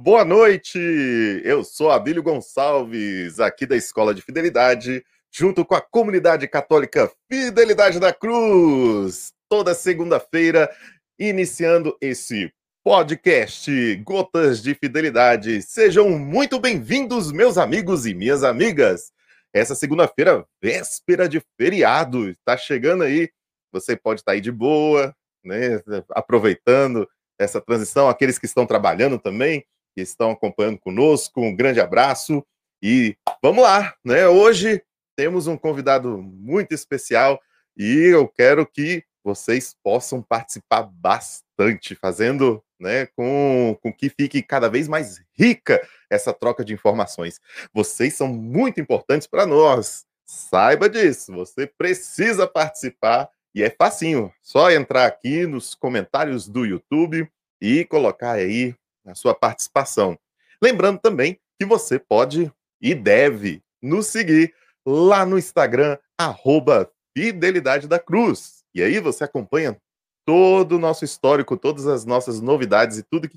Boa noite! Eu sou Abílio Gonçalves, aqui da Escola de Fidelidade, junto com a comunidade católica Fidelidade da Cruz. Toda segunda-feira, iniciando esse podcast Gotas de Fidelidade. Sejam muito bem-vindos, meus amigos e minhas amigas. Essa segunda-feira, véspera de feriado, está chegando aí. Você pode estar tá aí de boa, né? Aproveitando essa transição, aqueles que estão trabalhando também que estão acompanhando conosco. Um grande abraço e vamos lá, né? Hoje temos um convidado muito especial e eu quero que vocês possam participar bastante, fazendo né, com, com que fique cada vez mais rica essa troca de informações. Vocês são muito importantes para nós. Saiba disso, você precisa participar e é facinho. Só entrar aqui nos comentários do YouTube e colocar aí a sua participação. Lembrando também que você pode e deve nos seguir lá no Instagram, arroba Fidelidade da Cruz. E aí você acompanha todo o nosso histórico, todas as nossas novidades e tudo que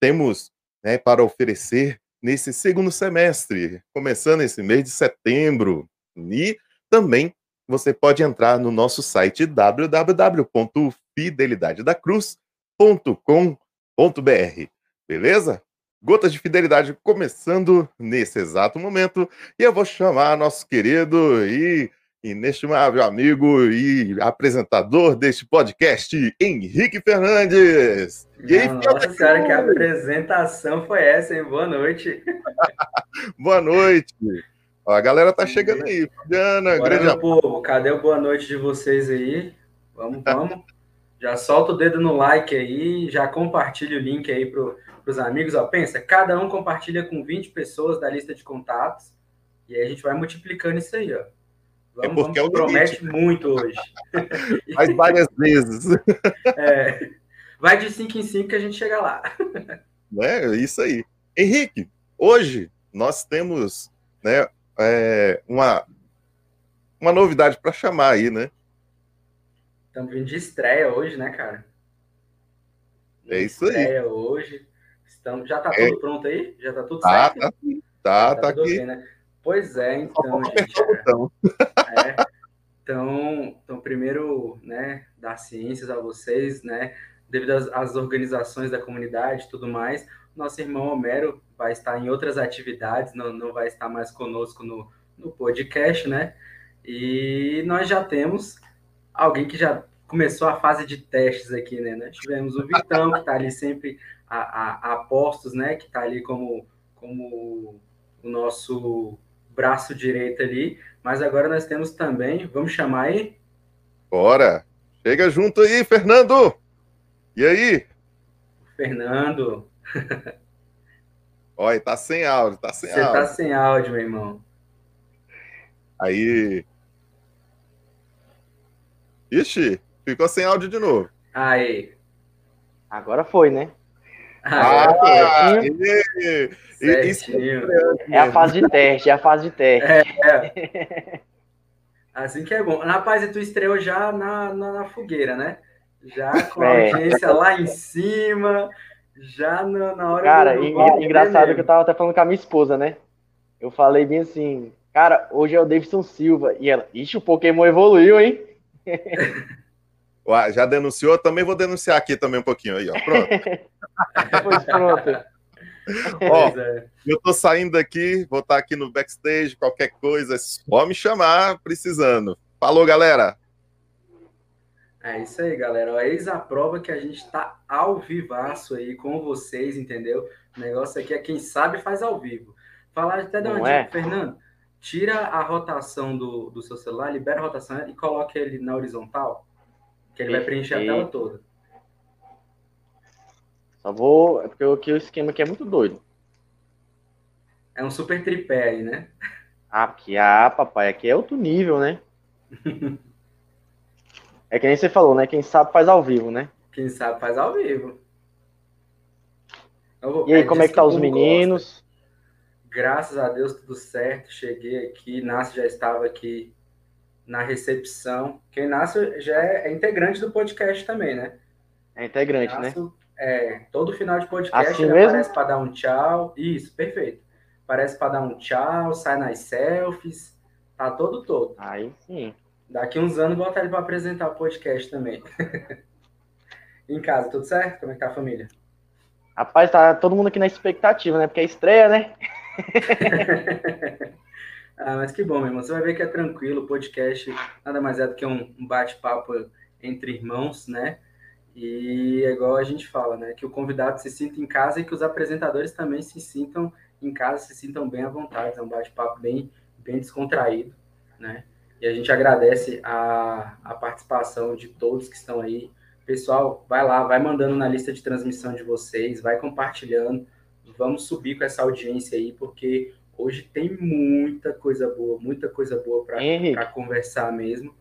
temos né, para oferecer nesse segundo semestre, começando esse mês de setembro. E também você pode entrar no nosso site www.fidelidadedacruz.com.br. Beleza? Gotas de Fidelidade começando nesse exato momento. E eu vou chamar nosso querido e inestimável amigo e apresentador deste podcast, Henrique Fernandes. E aí, Nossa senhora, que apresentação foi essa, hein? Boa noite. boa noite. Ó, a galera tá chegando aí. Fabiana, Bora, grande povo, cadê o boa noite de vocês aí? Vamos, vamos. já solta o dedo no like aí, já compartilha o link aí pro para os amigos, ó, pensa, cada um compartilha com 20 pessoas da lista de contatos, e aí a gente vai multiplicando isso aí, ó. Vamos, é porque vamos, é promete muito hoje. Faz várias vezes. É, vai de 5 em 5 que a gente chega lá. É, isso aí. Henrique, hoje nós temos né, é, uma, uma novidade para chamar aí, né? Estamos vindo de estreia hoje, né, cara? É isso aí. Estreia hoje. Então, já está é. tudo pronto aí? Já está tudo tá, certo? Tá, tá, tá, tá aqui. Bem, né? Pois é, então, gente. É, então, então, primeiro, né, dar ciências a vocês, né, devido às, às organizações da comunidade e tudo mais, nosso irmão Homero vai estar em outras atividades, não, não vai estar mais conosco no, no podcast, né? E nós já temos alguém que já começou a fase de testes aqui, né? Nós tivemos o Vitão, que está ali sempre a, a, a postos, né? Que está ali como, como o nosso braço direito ali. Mas agora nós temos também, vamos chamar aí? Bora! Chega junto aí, Fernando! E aí? Fernando. Olha, tá sem áudio, tá sem Você áudio. Você tá sem áudio, meu irmão. Aí. Ixi, ficou sem áudio de novo. Aí. Agora foi, né? Ah, ah isso é a fase de teste, é a fase de teste. É, é. Assim que é bom. Rapaz, e tu estreou já na, na, na fogueira, né? Já com a é. audiência lá em cima, já na, na hora Cara, do... engraçado que eu tava até falando com a minha esposa, né? Eu falei bem assim, cara, hoje é o Davidson Silva. E ela, ixi, o Pokémon evoluiu, hein? Já denunciou? Também vou denunciar aqui também um pouquinho aí, ó. Pronto. pois pronto. ó, é. eu tô saindo daqui, vou estar aqui no backstage, qualquer coisa, é só me chamar precisando. Falou, galera! É isso aí, galera. Eis a prova que a gente está ao vivaço aí com vocês, entendeu? O negócio aqui é quem sabe faz ao vivo. Falar até de uma é? Fernando, tira a rotação do, do seu celular, libera a rotação e coloca ele na horizontal que ele vai preencher a tela toda. Só vou. É porque aqui o esquema aqui é muito doido. É um super tripé aí, né? Ah, porque ah, papai, aqui é outro nível, né? é que nem você falou, né? Quem sabe faz ao vivo, né? Quem sabe faz ao vivo. Vou... E aí, como é que tá os meninos? Gosta. Graças a Deus, tudo certo. Cheguei aqui, Nasce já estava aqui na recepção. Quem nasce já é, é integrante do podcast também, né? É integrante, né? É, todo final de podcast Assim ele mesmo? aparece para dar um tchau. Isso, perfeito. Aparece para dar um tchau, sai nas selfies, tá todo todo. Aí sim. Daqui uns anos botar ele para apresentar o podcast também. em casa, tudo certo? Como é que tá a família? Rapaz, tá todo mundo aqui na expectativa, né? Porque é estreia, né? ah, mas que bom, meu irmão. Você vai ver que é tranquilo. O podcast nada mais é do que um bate-papo entre irmãos, né? E é igual a gente fala, né? Que o convidado se sinta em casa e que os apresentadores também se sintam em casa, se sintam bem à vontade. É um bate-papo bem, bem descontraído, né? E a gente agradece a, a participação de todos que estão aí. Pessoal, vai lá, vai mandando na lista de transmissão de vocês, vai compartilhando. Vamos subir com essa audiência aí, porque hoje tem muita coisa boa, muita coisa boa para conversar mesmo.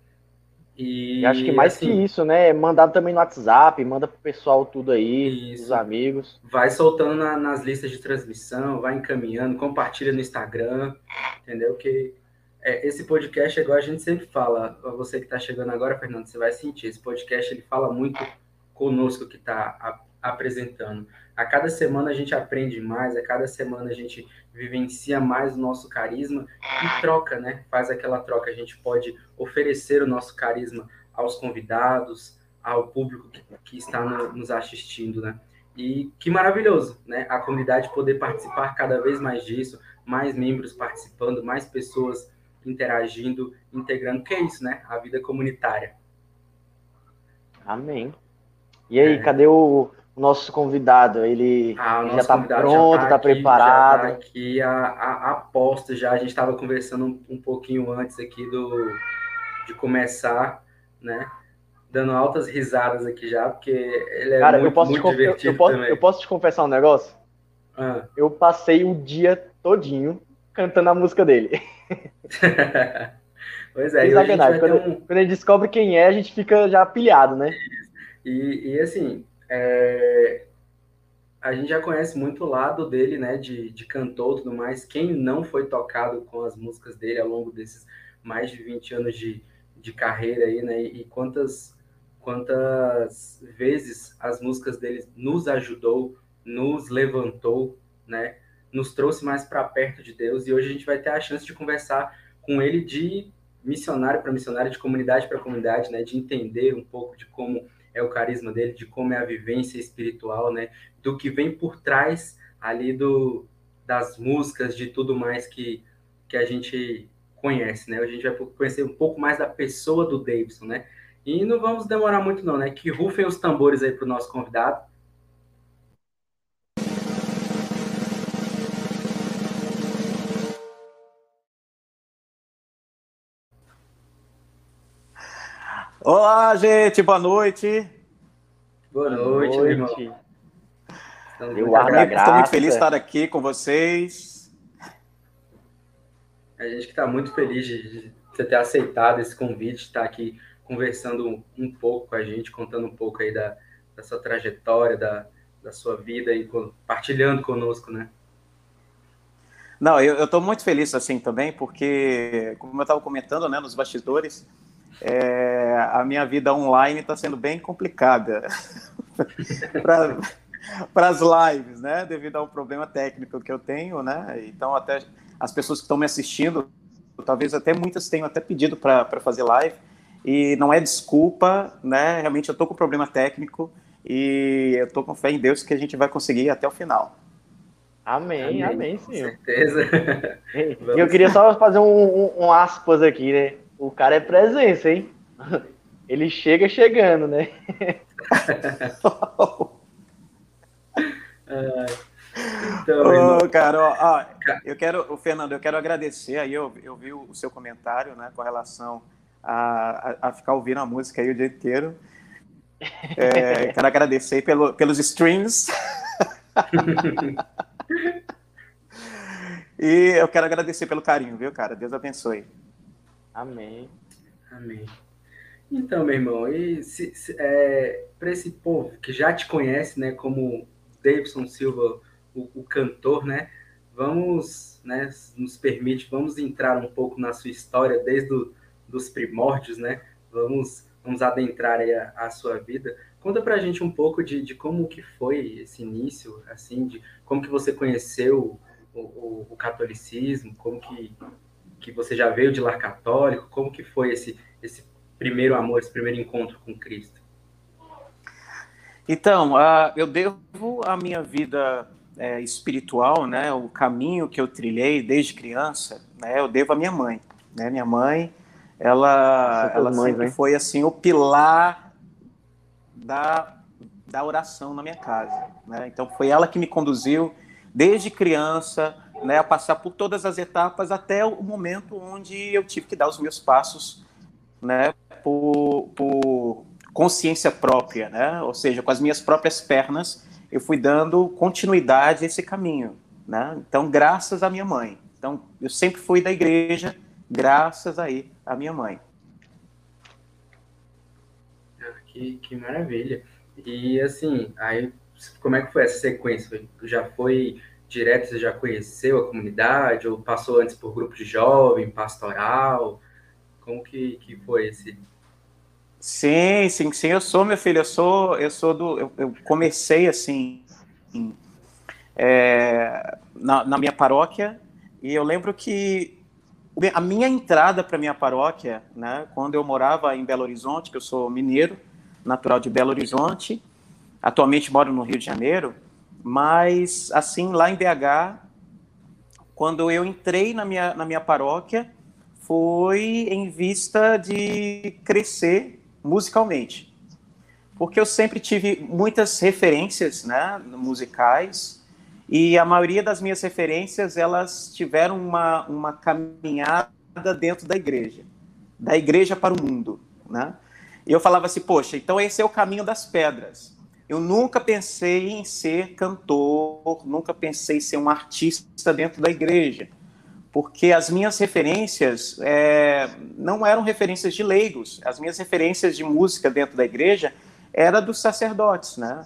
E, e acho que mais assim, que isso, né? Mandar também no WhatsApp, manda pro pessoal tudo aí, Isso. os amigos. vai soltando na- nas listas de transmissão, vai encaminhando, compartilha no Instagram, entendeu? Que é, esse podcast, igual a gente sempre fala, você que está chegando agora, Fernando, você vai sentir, esse podcast ele fala muito conosco que está apresentando. A cada semana a gente aprende mais, a cada semana a gente vivencia mais o nosso carisma e troca, né? Faz aquela troca, a gente pode oferecer o nosso carisma aos convidados, ao público que, que está no- nos assistindo, né? E que maravilhoso, né? A comunidade poder participar cada vez mais disso, mais membros participando, mais pessoas interagindo, integrando, que é isso, né? A vida comunitária. Amém. E aí, É. cadê o, o nosso convidado? Ele Ah, já tá convidado pronto, já tá aqui, preparado. Já tá aqui a, a, a posta já. A gente estava conversando um, um pouquinho antes aqui do, de começar, né? Dando altas risadas aqui já, porque ele é Cara, muito, eu, posso muito conf- eu- divertido eu, posso, também. eu posso te confessar um negócio? Ah. Eu passei o dia todinho cantando a música dele. pois é, sacanagem. ter Quando, um, quando a gente descobre quem é, a gente fica já pilhado, né? E, e, assim, é, a gente já conhece muito o lado dele, né, de, de cantor e tudo mais. Quem não foi tocado com as músicas dele ao longo desses mais de 20 anos de, de carreira aí, né? E quantas, quantas vezes as músicas dele nos ajudou, nos levantou, né? Nos trouxe mais para perto de Deus. E hoje a gente vai ter a chance de conversar com ele de missionário para missionário, de comunidade para comunidade, né? De entender um pouco de como é o carisma dele, de como é a vivência espiritual, né? Do que vem por trás ali do, das músicas, de tudo mais que, que a gente conhece, né? A gente vai conhecer um pouco mais da pessoa do Davidson, né? E não vamos demorar muito não, né? Que rufem os tambores aí para o nosso convidado. Olá, gente, boa noite. Boa noite, irmão. Muito da agradaecidos. Estou muito feliz de estar aqui com vocês. A gente que está muito feliz de, você ter aceitado esse convite, estar aqui conversando um, um pouco com a gente, contando um pouco aí da, da sua trajetória, da, da sua vida e compartilhando conosco, né? Não, eu estou muito feliz assim também, porque, como eu estava comentando né, nos bastidores, é, a minha vida online está sendo bem complicada para as lives, né? Devido a um problema técnico que eu tenho, né? Então, até as pessoas que estão me assistindo, talvez até muitas tenham até pedido para fazer live, e não é desculpa, né? Realmente eu estou com problema técnico e eu estou com fé em Deus que a gente vai conseguir ir até o final. Amém, amém, Com senhor. certeza. E Vamos eu queria só fazer um, um- um aspas aqui, né? O cara é presença, hein? Ele chega chegando, né? Então, meu irmão, Ô, cara, ó, ó, eu quero, o Fernando, eu quero agradecer aí, eu, eu vi o seu comentário, né, com relação a, a, a ficar ouvindo a música aí o dia inteiro. É, quero agradecer pelo, pelos streams. e eu quero agradecer pelo carinho, viu, cara? Deus abençoe. Amém. Amém. Então, meu irmão, e se, se, é, para esse povo que já te conhece, né, como Davidson Silva, o, o cantor, né, vamos, né, nos permite, vamos entrar um pouco na sua história desde o, dos primórdios, né, vamos, vamos adentrar a, a sua vida. conta pra gente um pouco de, de como que foi esse início, assim, de como que você conheceu o, o, o, catolicismo, como que, que você já veio de lar católico, como que foi esse, esse primeiro amor, esse primeiro encontro com Cristo? Então, uh, eu devo a minha vida é, espiritual, né, o caminho que eu trilhei desde criança, né, eu devo à minha mãe. Né? Minha mãe, ela, ela mães, sempre foi assim o pilar da, da oração na minha casa. Né? Então, foi ela que me conduziu desde criança né, a passar por todas as etapas até o momento onde eu tive que dar os meus passos né, por, por consciência própria, né? ou seja, com as minhas próprias pernas, eu fui dando continuidade a esse caminho. Né? Então, graças à minha mãe. Então, eu sempre fui da igreja, graças aí à minha mãe. Que, que maravilha. E assim, aí como é que foi essa sequência? Já foi direto, você já conheceu a comunidade, ou passou antes por grupo de jovem, pastoral? Como que, que foi esse? Sim, sim, sim, eu sou, meu filho, eu sou, eu sou do, eu, eu comecei assim, é, na, na minha paróquia, e eu lembro que a minha entrada para minha paróquia, né, quando eu morava em Belo Horizonte, que eu sou mineiro, natural de Belo Horizonte, atualmente moro no Rio de Janeiro, mas assim lá em BH, quando eu entrei na minha, na minha paróquia, foi em vista de crescer musicalmente. Porque eu sempre tive muitas referências né, musicais, e a maioria das minhas referências elas tiveram uma, uma caminhada dentro da igreja, da igreja para o mundo, né? E eu falava assim, poxa, então esse é o caminho das pedras. Eu nunca pensei em ser cantor, nunca pensei em ser um artista dentro da igreja, porque as minhas referências é, não eram referências de leigos, as minhas referências de música dentro da igreja era dos sacerdotes, né?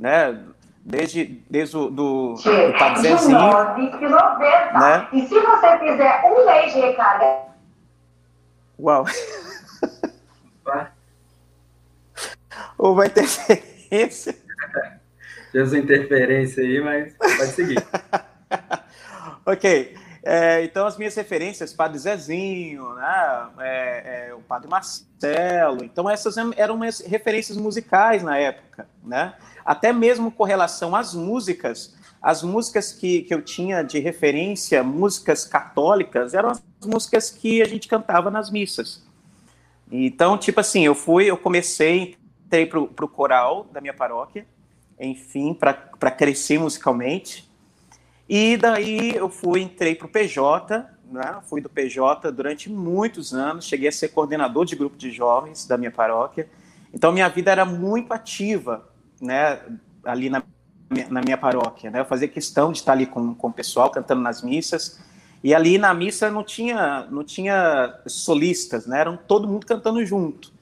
né? desde, desde o do, do Padre Zezinho. Né? E se você fizer um mês de recarga. Uau! Houve interferência. Fez interferência aí, mas pode seguir. ok. É, então, as minhas referências, Padre Zezinho, né, é, é, o Padre Marcelo, então essas eram minhas referências musicais na época, né? Até mesmo com relação às músicas, as músicas que, que eu tinha de referência, músicas católicas, eram as músicas que a gente cantava nas missas. Então, tipo assim, eu fui, eu comecei, entrei para o coral da minha paróquia, enfim, para crescer musicalmente, e daí eu fui, entrei para o PJ, né? fui do PJ durante muitos anos, cheguei a ser coordenador de grupo de jovens da minha paróquia. Então minha vida era muito ativa, né? Ali na, na minha paróquia, né? Eu fazia questão de estar ali com, com o pessoal cantando nas missas. E ali na missa não tinha não tinha solistas, né? Eram todo mundo cantando junto.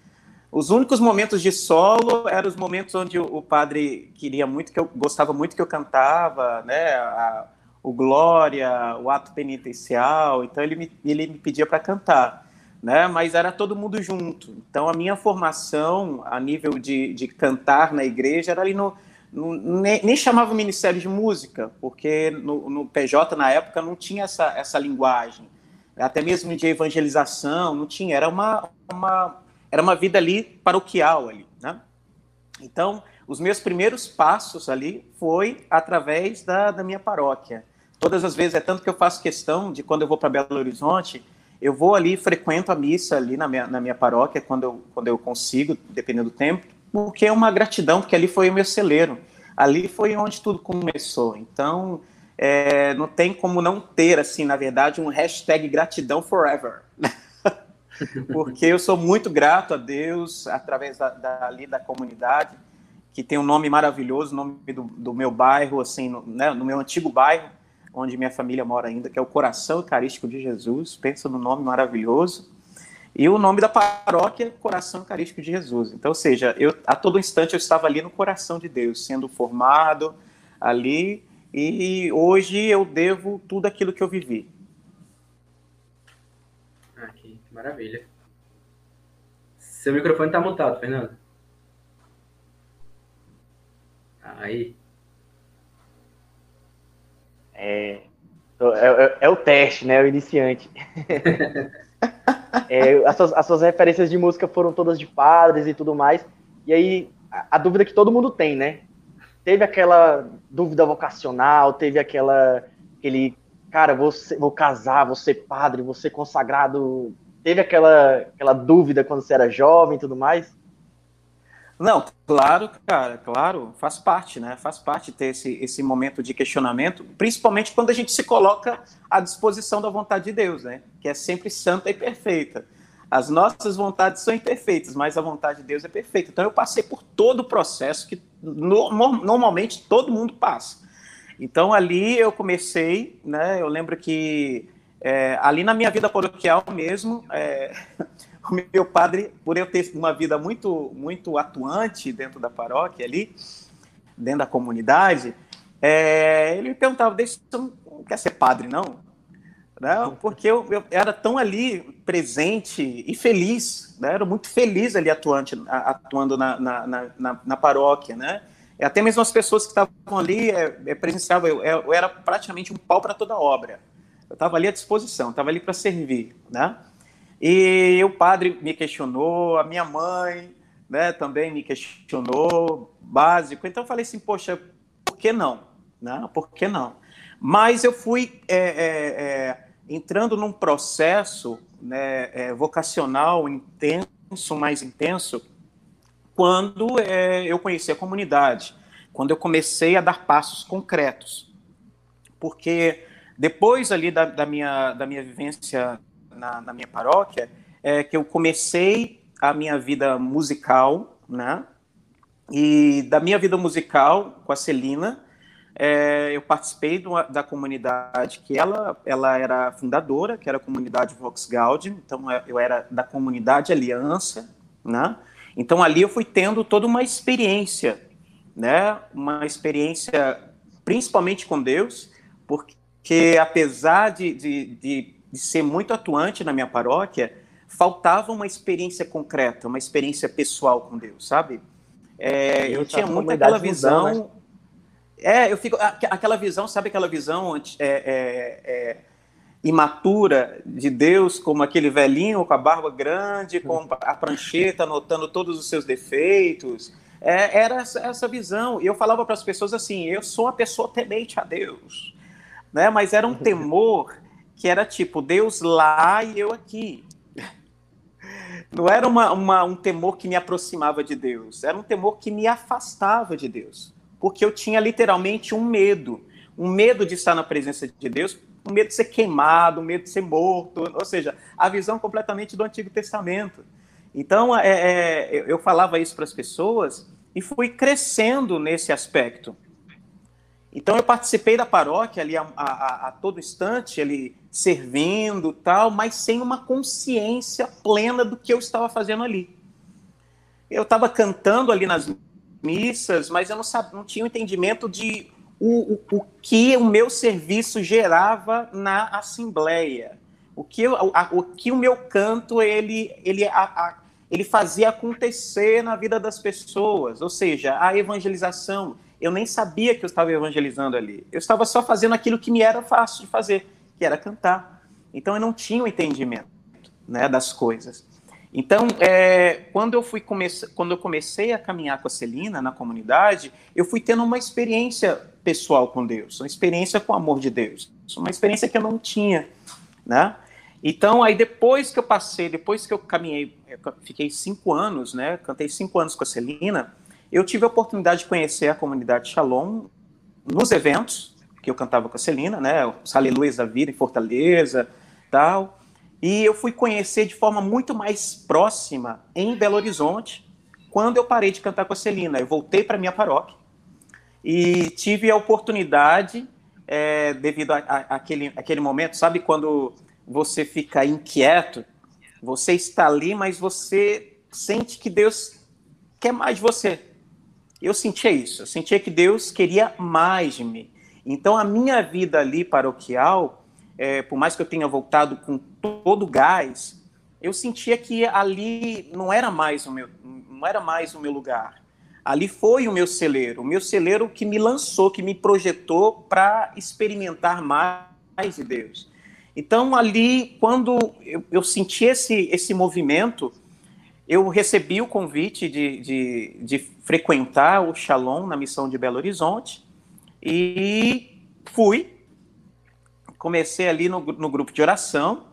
Os únicos momentos de solo eram os momentos onde o, padre queria muito que eu gostava muito que eu cantava, né? A, o Glória, o ato penitencial. Então ele me, ele me pedia para cantar, né? Mas era todo mundo junto. Então a minha formação a nível de, de cantar na igreja era ali no, no nem, nem, chamava Ministério de Música, porque no, no PJ na época não tinha essa, essa linguagem, até mesmo de evangelização não tinha. Era uma, uma era uma vida ali paroquial ali, né? Então, os meus primeiros passos ali foi através da, da minha paróquia. Todas as vezes, é tanto que eu faço questão de quando eu vou para Belo Horizonte, eu vou ali, frequento a missa ali na minha, na minha paróquia, quando eu, quando eu consigo, dependendo do tempo, porque é uma gratidão, porque ali foi o meu celeiro. Ali foi onde tudo começou. Então, é, não tem como não ter, assim, na verdade, um hashtag gratidão forever. Porque eu sou muito grato a Deus através da, da, ali da comunidade, que tem um nome maravilhoso, nome do, do meu bairro, assim, no, né, no, meu antigo bairro, onde minha família mora ainda, que é o Coração Eucarístico de Jesus. Pensa no nome maravilhoso. E o nome da paróquia, Coração Eucarístico de Jesus. Então, ou seja, eu, a todo instante eu estava ali no coração de Deus, sendo formado ali, e hoje eu devo tudo aquilo que eu vivi. Maravilha. Seu microfone está mutado, Fernando. Aí. É, é, é, é o teste, né? O iniciante. é, as, suas, as, suas, referências de música foram todas de padres e tudo mais. E aí, a, a, dúvida que todo mundo tem, né? Teve aquela dúvida vocacional, teve aquela. aquele. Cara, vou, ser, vou casar, vou ser padre, vou ser consagrado. Teve aquela, aquela dúvida quando você era jovem e tudo mais? Não, claro, cara, claro, faz parte, né? Faz parte ter esse, esse momento de questionamento, principalmente quando a gente se coloca à disposição da vontade de Deus, né? Que é sempre santa e perfeita. As nossas vontades são imperfeitas, mas a vontade de Deus é perfeita. Então eu passei por todo o processo que no, normalmente todo mundo passa. Então ali eu comecei, né? Eu lembro que é, ali na minha vida paroquial mesmo, é, o meu padre, por eu ter uma vida muito, muito atuante dentro da paróquia ali, dentro da comunidade, é, ele me perguntava, você não quer ser padre, não? não porque eu, eu, era tão ali presente e feliz, né? era muito feliz ali atuante, atuando na, na, na, na paróquia, né? Até mesmo as pessoas que estavam ali é, é, presenciavam, eu, eu era praticamente um pau para toda obra. Eu estava ali à disposição, estava ali para servir, né? E o padre me questionou, a minha mãe né, também me questionou, básico. Então eu falei assim, poxa, por que não? Né? Por que não? Mas eu fui é, é, é, entrando num processo né, é, vocacional intenso, mais intenso, quando é, eu conheci a comunidade, quando eu comecei a dar passos concretos. Porque depois ali da, da minha, da minha vivência na, na minha paróquia, é que eu comecei a minha vida musical, né? E da minha vida musical com a Celina, é, eu participei uma, da comunidade que ela, ela era fundadora, que era a comunidade Vox Gaudium, então é, eu era da comunidade Aliança, né? Então ali eu fui tendo toda uma experiência, né? Uma experiência principalmente com Deus, porque apesar de, de, de de ser muito atuante na minha paróquia, faltava uma experiência concreta, uma experiência pessoal com Deus, sabe? É, eu tinha muito aquela visão. Né? É, eu fico. Aquela visão, sabe aquela visão é, é, é, imatura de Deus, como aquele velhinho com a barba grande, com a prancheta, anotando todos os seus defeitos. É, era essa, essa visão. E eu falava para as pessoas assim: eu sou uma pessoa temente a Deus. Né? Mas era um temor que era tipo Deus lá e eu aqui. Não era uma, uma, um temor que me aproximava de Deus, era um temor que me afastava de Deus, porque eu tinha literalmente um medo, um medo de estar na presença de Deus, um medo de ser queimado, um medo de ser morto, ou seja, a visão completamente do Antigo Testamento. Então, é, é, eu falava isso para as pessoas e fui crescendo nesse aspecto. Então eu participei da paróquia ali a, a, a, todo instante, ali servindo tal, mas sem uma consciência plena do que eu estava fazendo ali. Eu estava cantando ali nas missas, mas eu não, sabia, não tinha o um entendimento de o, o, o, que o meu serviço gerava na assembleia, o que, eu, a, o, que o meu canto ele, ele, a, ele fazia acontecer na vida das pessoas, ou seja, a evangelização eu nem sabia que eu estava evangelizando ali. Eu estava só fazendo aquilo que me era fácil de fazer, que era cantar. Então eu não tinha o um entendimento né, das coisas. Então, é, quando, eu fui comece... quando eu comecei a caminhar com a Celina na comunidade, eu fui tendo uma experiência pessoal com Deus, uma experiência com o amor de Deus, uma experiência que eu não tinha, né? Então, aí depois que eu passei, depois que eu caminhei, eu fiquei cinco anos, né? Cantei cinco anos com a Celina, eu tive a oportunidade de conhecer a comunidade Shalom nos eventos que eu cantava com a Celina, né? Os Aleluias da Vida em Fortaleza, tal. E eu fui conhecer de forma muito mais próxima em Belo Horizonte quando eu parei de cantar com a Celina. Eu voltei para minha paróquia e tive a oportunidade, é, devido àquele aquele momento, sabe quando você fica inquieto, você está ali, mas você sente que Deus quer mais de você. Eu sentia isso, eu sentia que Deus queria mais de mim. Então, a minha vida ali paroquial, é, por mais que eu tenha voltado com todo o gás, eu sentia que ali não era mais o meu, não era mais o meu lugar. Ali foi o meu celeiro, o meu celeiro que me lançou, que me projetou para experimentar mais de Deus. Então, ali, quando eu, eu, senti esse, esse movimento, eu recebi o convite de, de, de frequentar o Shalom na missão de Belo Horizonte e fui. Comecei ali no, no grupo de oração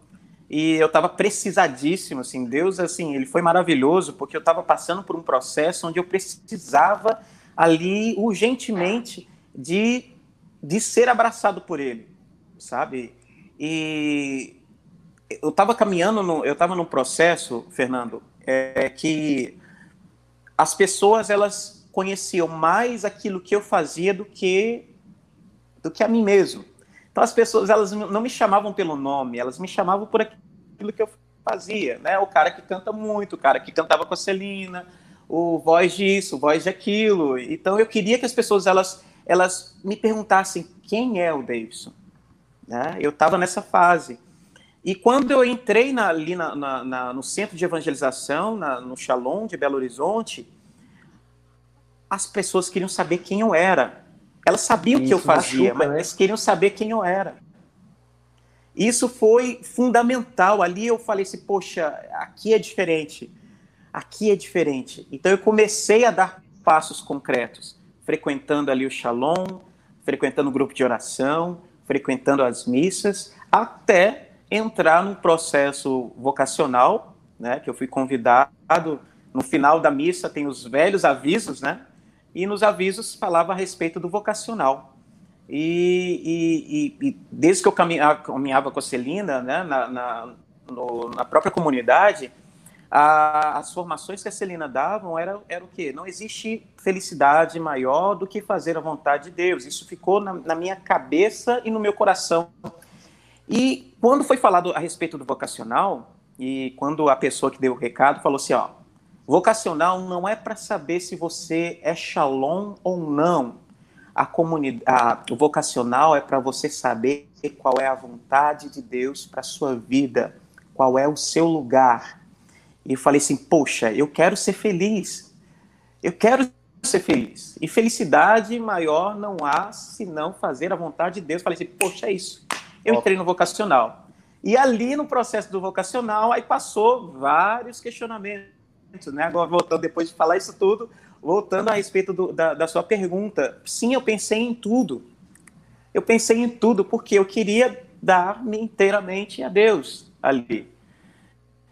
e eu estava precisadíssimo, assim, Deus, assim, ele foi maravilhoso, porque eu estava passando por um processo onde eu precisava ali, urgentemente, de, de ser abraçado por ele, sabe? E eu estava caminhando, no, eu estava num processo, Fernando, é, que as pessoas, elas conheciam mais aquilo que eu fazia do que, do que a mim mesmo. Então as pessoas elas não me chamavam pelo nome, elas me chamavam por aquilo que eu fazia, né? O cara que canta muito, o cara que cantava com a Celina, o voz disso, o voz daquilo. Então eu queria que as pessoas elas elas me perguntassem quem é o Davidson. Né? Eu estava nessa fase. E quando eu entrei na, ali na, na, na, no centro de evangelização, no Shalom de Belo Horizonte, as pessoas queriam saber quem eu era. Elas sabiam o que eu fazia, mas né? queriam saber quem eu era. Isso foi fundamental. Ali eu falei assim, poxa, aqui é diferente. Aqui é diferente. Então eu comecei a dar passos concretos, frequentando ali o Shalom, frequentando o grupo de oração, frequentando as missas, até entrar num processo vocacional, né, que eu fui convidado no final da missa tem os velhos avisos, né? e nos avisos falava a respeito do vocacional. E, e, e desde que eu caminhava, caminhava com a Celina, né, na, na, no, na própria comunidade, a, as formações que a Celina davam era, era o quê? Não existe felicidade maior do que fazer a vontade de Deus. Isso ficou na, na minha cabeça e no meu coração. E quando foi falado a respeito do vocacional, e quando a pessoa que deu o recado falou assim, ó, Vocacional não é para saber se você é shalom ou não. A comunidade, o vocacional é para você saber qual é a vontade de Deus para sua vida, qual é o seu lugar. E eu falei assim, poxa, eu quero ser feliz. Eu quero ser feliz. E felicidade maior não há senão fazer a vontade de Deus. Eu falei assim, poxa, é isso. Eu entrei no vocacional. E ali no processo do vocacional, aí passou vários questionamentos né? Agora, voltando, depois de falar isso tudo, voltando a respeito do, da, da sua pergunta, sim, eu pensei em tudo. Eu pensei em tudo porque eu queria dar-me inteiramente a Deus ali.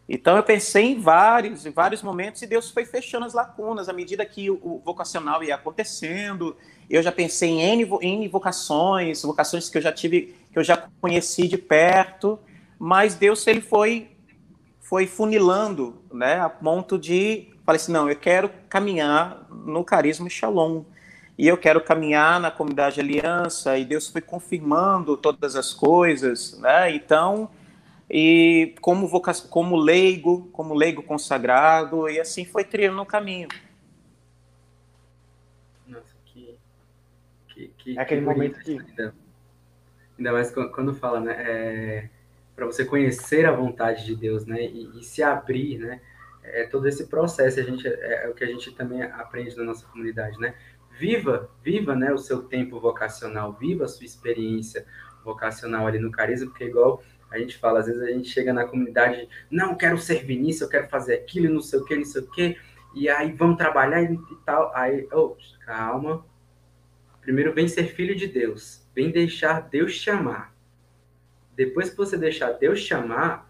Então eu pensei em vários, em vários momentos e Deus foi fechando as lacunas à medida que o, o vocacional ia acontecendo. Eu já pensei em N, em vocações, vocações que eu já tive, que eu já conheci de perto, mas Deus ele foi foi funilando, né, a ponto de falei assim, não, eu quero caminhar no carisma Shalom. E eu quero caminhar na comunidade Aliança, e Deus foi confirmando todas as coisas, né? Então, e como voca... como leigo, como leigo consagrado, e assim foi trilhando o caminho. Nossa, que, que, que é aquele que momento que ainda, ainda mais quando fala, né? É para você conhecer a vontade de Deus, né? E, e, se abrir, né? É todo esse processo, a gente, é, é, o que a gente também aprende na nossa comunidade, né? Viva, viva, né, o seu tempo vocacional, viva a sua experiência vocacional ali no carisma, porque igual a gente fala, às vezes a gente chega na comunidade, não, quero servir nisso, eu quero fazer aquilo, não sei o que, não sei o que, e aí vamos trabalhar e, tal, aí, oh, calma, primeiro vem ser filho de Deus, vem deixar Deus te amar, depois que você deixar Deus chamar,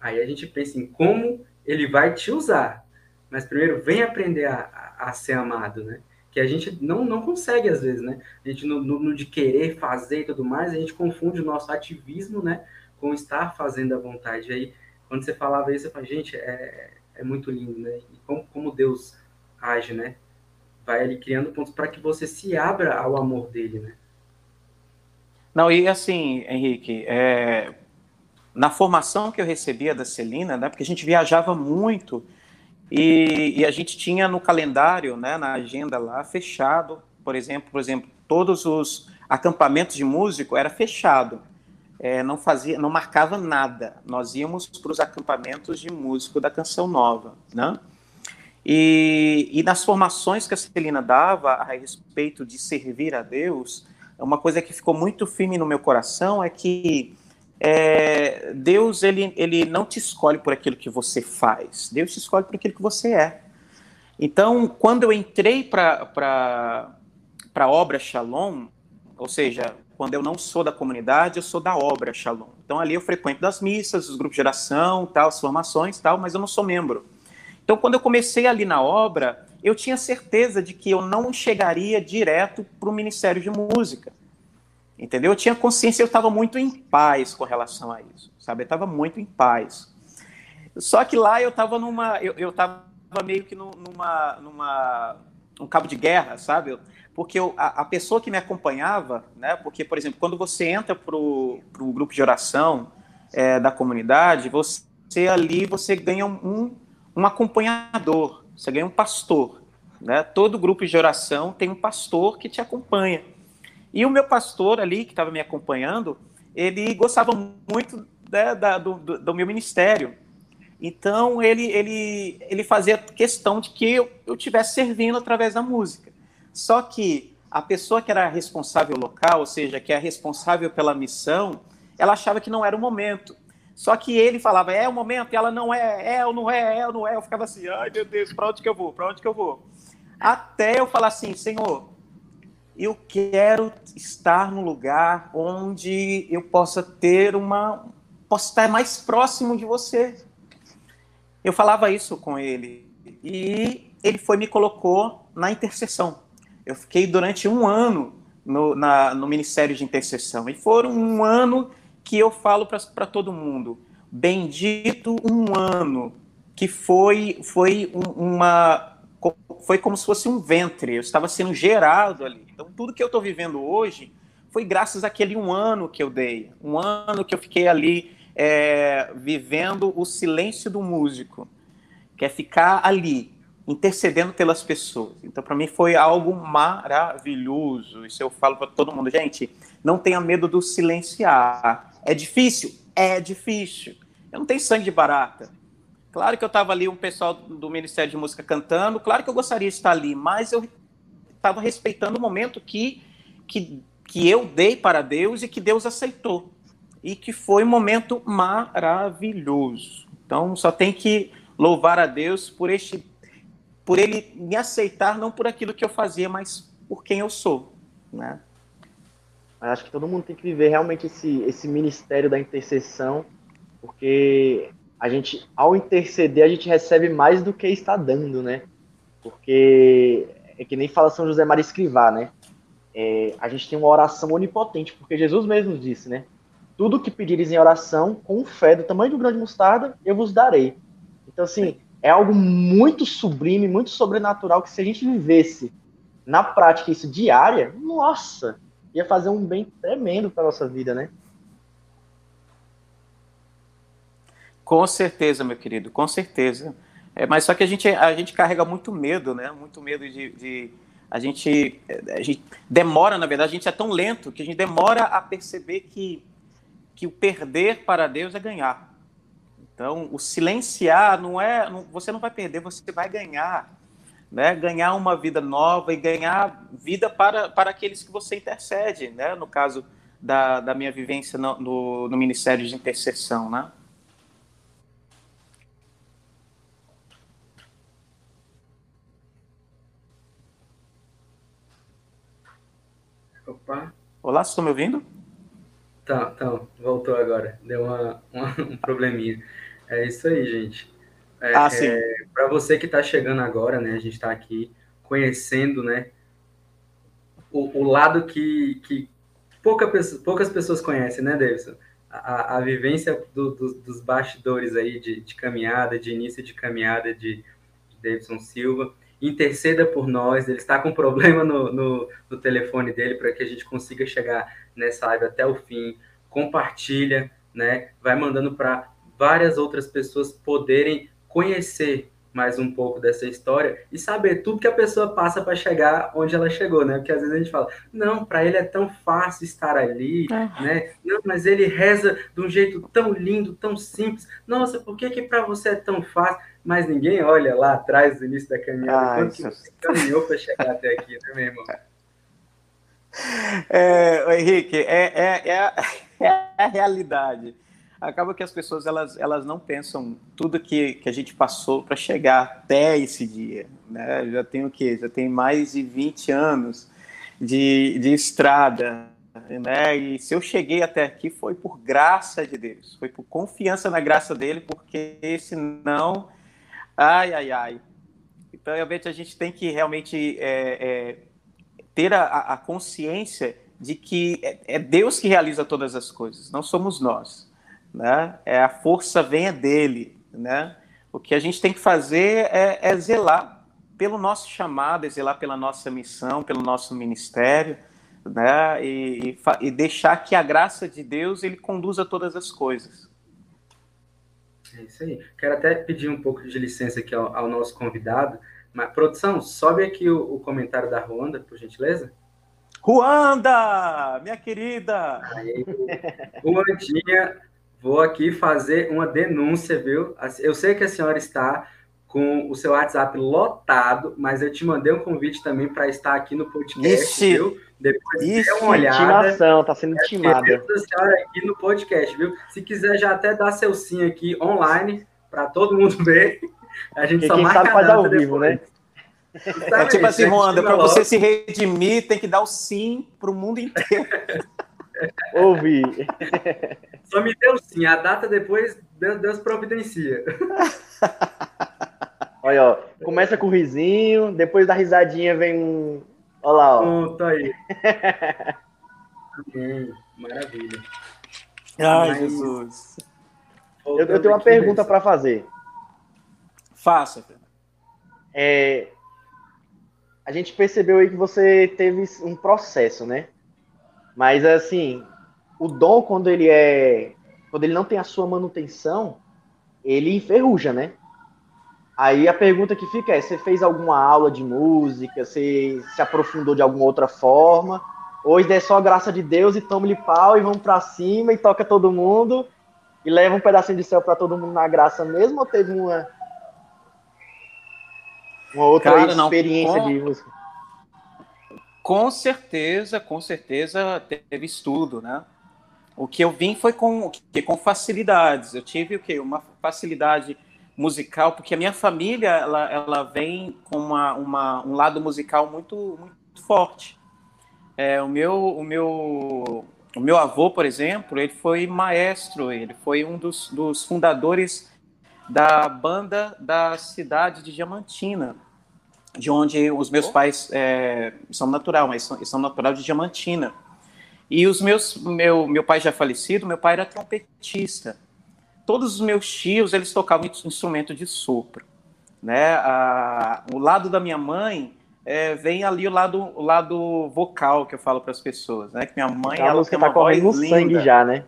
aí a gente pensa em como ele vai te usar. Mas primeiro, vem aprender a, a, a ser amado, né? Que a gente não, não consegue às vezes, né? A gente, no, no, no, de querer fazer e tudo mais, a gente confunde o nosso ativismo, né? Com estar fazendo a vontade. Aí, quando você falava isso, eu falei, gente, é, é muito lindo, né? E como, como Deus age, né? Vai ali criando pontos para que você se abra ao amor dele, né? Não, e assim, Henrique, é, na formação que eu recebia da Celina, né, porque a gente viajava muito e, e, a gente tinha no calendário, né, na agenda lá, fechado, por exemplo, por exemplo, todos os acampamentos de músico era fechado, é, não fazia, não marcava nada. Nós íamos para os acampamentos de músico da Canção Nova, né? E, e nas formações que a Celina dava a respeito de servir a Deus, uma coisa que ficou muito firme no meu coração é que é, Deus ele, ele não te escolhe por aquilo que você faz, Deus te escolhe por aquilo que você é. Então, quando eu entrei para a obra Shalom, ou seja, quando eu não sou da comunidade, eu sou da obra Shalom. Então, ali eu frequento das missas, os grupos de oração, tal, as formações, tal, mas eu não sou membro. Então, quando eu comecei ali na obra, eu tinha certeza de que eu não chegaria direto para o Ministério de Música. Entendeu? Eu tinha consciência, eu estava muito em paz com relação a isso, sabe? Eu estava muito em paz. Só que lá eu estava numa, eu estava meio que numa, numa, um cabo de guerra, sabe? Porque eu, a, a, pessoa que me acompanhava, né? Porque, por exemplo, quando você entra para o grupo de oração é, da comunidade, você ali você ganha um, um acompanhador, você ganha um pastor. Né? Todo grupo de oração tem um pastor que te acompanha. E o meu pastor ali, que estava me acompanhando, ele gostava muito né, da, do, do, meu ministério. Então, ele, ele, ele fazia questão de que eu, eu estivesse servindo através da música. Só que a pessoa que era responsável local, ou seja, que é responsável pela missão, ela achava que não era o momento. Só que ele falava, é o momento, e ela não é, é ou não é, é ou não é. Eu ficava assim, ai meu Deus, para onde que eu vou? Para onde que eu vou? Até eu falar assim, Senhor, eu quero estar no lugar onde eu possa ter uma. possa estar mais próximo de você. Eu falava isso com ele. E ele foi me colocou na intercessão. Eu fiquei durante um ano no, na, no Ministério de Intercessão. E foram um ano que eu falo para todo mundo. Bendito um ano que foi foi uma foi como se fosse um ventre. Eu estava sendo gerado ali. Então tudo que eu estou vivendo hoje foi graças àquele um ano que eu dei, um ano que eu fiquei ali é, vivendo o silêncio do músico, que é ficar ali intercedendo pelas pessoas. Então, para mim, foi algo maravilhoso. Isso eu falo para todo mundo. Gente, não tenha medo do silenciar. É difícil? É difícil. Eu não tenho sangue de barata. Claro que eu estava ali, um pessoal do Ministério de Música cantando. Claro que eu gostaria de estar ali, mas eu estava respeitando o momento que, que, que eu dei para Deus e que Deus aceitou. E que foi um momento maravilhoso. Então, só tem que louvar a Deus por este por ele me aceitar não por aquilo que eu fazia, mas por quem eu sou, né? Acho que todo mundo tem que viver realmente esse, esse ministério da intercessão, porque a gente, ao interceder, a gente recebe mais do que está dando, né? Porque é que nem fala São José Maria Escrivá, né? É, a gente tem uma oração onipotente, porque Jesus mesmo disse, né? Tudo que pedires em oração, com fé do tamanho do grande mostarda, eu vos darei. Então, assim, é algo muito sublime, muito sobrenatural, que se a gente vivesse na prática isso diária, nossa, ia fazer um bem tremendo para nossa vida, né? Com certeza, meu querido, com certeza. É, mas só que a gente, a gente carrega muito medo, né? Muito medo de, de a gente, a gente demora, na verdade, a gente é tão lento que a gente demora a perceber que, que o perder para Deus é ganhar. Então, o silenciar não é, não, você não vai perder, você vai ganhar, né? Ganhar uma vida nova e ganhar vida para, para aqueles que você intercede, né? No caso da, da minha vivência no, no, no Ministério de Intercessão, né? Opa. Olá, vocês estão me ouvindo? Tá, tá, voltou agora. Deu uma, uma um probleminha. É isso aí, gente. É, ah, sim. É, Para você que está chegando agora, né? A gente está aqui conhecendo, né? O, o lado que, que pouca, poucas pessoas conhecem, né, Davidson? A, a vivência do, do, dos bastidores aí de, de, caminhada, de início de caminhada de, de Davidson Silva. Interceda por nós. Ele está com problema no, no, no telefone dele para que a gente consiga chegar nessa live até o fim. Compartilha, né? Vai mandando para várias outras pessoas poderem conhecer mais um pouco dessa história e saber tudo que a pessoa passa para chegar onde ela chegou, né? Porque às vezes a gente fala, não, para ele é tão fácil estar ali, é. né? Não, mas ele reza de um jeito tão lindo, tão simples. Nossa, por que que para você é tão fácil? mas ninguém olha lá atrás do início da caminhada. Quanto que você caminhou para chegar até aqui, né, meu irmão? É, Henrique, é, é, é, é a realidade. Acaba que as pessoas elas, elas não pensam tudo que, que a gente passou para chegar até esse dia. Né? Já tenho o quê? Já tem mais de 20 anos de, de estrada. Né? E se eu cheguei até aqui foi por graça de Deus, foi por confiança na graça dele, porque senão, ai, ai, ai. Então, realmente, a gente tem que realmente é, é, ter a, a, consciência de que é, é Deus que realiza todas as coisas, não somos nós. Né? É, a força vem dele. Né? O que a gente tem que fazer é, é zelar pelo nosso chamado, é zelar pela nossa missão, pelo nosso ministério, né? E, e, e, deixar que a graça de Deus ele conduza todas as coisas. É isso aí. Quero até pedir um pouco de licença aqui ao, ao nosso convidado. Mas, produção, sobe aqui o, o comentário da Ruanda, por gentileza. Ruanda, minha querida! Ruandinha, vou aqui fazer uma denúncia, viu? Eu sei que a senhora está com o seu WhatsApp lotado, mas eu te mandei um convite também para estar aqui no podcast, Ixi, viu? Depois Ixi, dê uma olhada. Intimação, tá sendo intimada. A senhora aqui no podcast, viu? Se quiser já até dar seu sim aqui online para todo mundo ver. A gente Porque só quem marca sabe faz ao vivo, né? É tipo assim, Ruanda, para você se redimir, tem que dar o sim para o mundo inteiro. Ouvi. Só me deu sim, a data depois Deus, Deus providencia. Olha, ó, começa com o risinho, depois da risadinha vem um. Olha lá, ó. Pronto, aí. Amém. Maravilha. Ai, Mas... Jesus. Eu, eu, tenho uma pergunta para fazer. Faça. É, a gente percebeu aí que você teve um processo, né? Mas assim, o dom quando ele é, quando ele não tem a sua manutenção, ele enferruja, né? Aí a pergunta que fica é: você fez alguma aula de música? Você se aprofundou de alguma outra forma? Ou é só graça de Deus e toma-lhe pau e vamos para cima e toca todo mundo e leva um pedacinho de céu para todo mundo na graça mesmo? Ou teve uma, uma outra Cara, experiência não, com, de música? Com certeza, com certeza teve estudo, né? O que eu vim foi com, com facilidades. Eu tive o quê? Uma facilidade musical, porque a minha família ela, ela vem com uma, uma, um lado musical muito, muito forte. É, o, meu, o, meu, o meu avô, por exemplo, ele foi maestro, ele foi um dos, dos fundadores da banda da cidade de Diamantina, de onde os meus oh. pais é, são natural, mas são, são natural de Diamantina. E os meus, meu, meu pai já falecido, meu pai era trompetista todos os meus tios eles tocavam instrumento de sopro, né? A, o lado da minha mãe é, vem ali o lado, o lado vocal que eu falo para as pessoas, né? Que minha mãe então, ela tem tá uma voz linda. sangue já, né?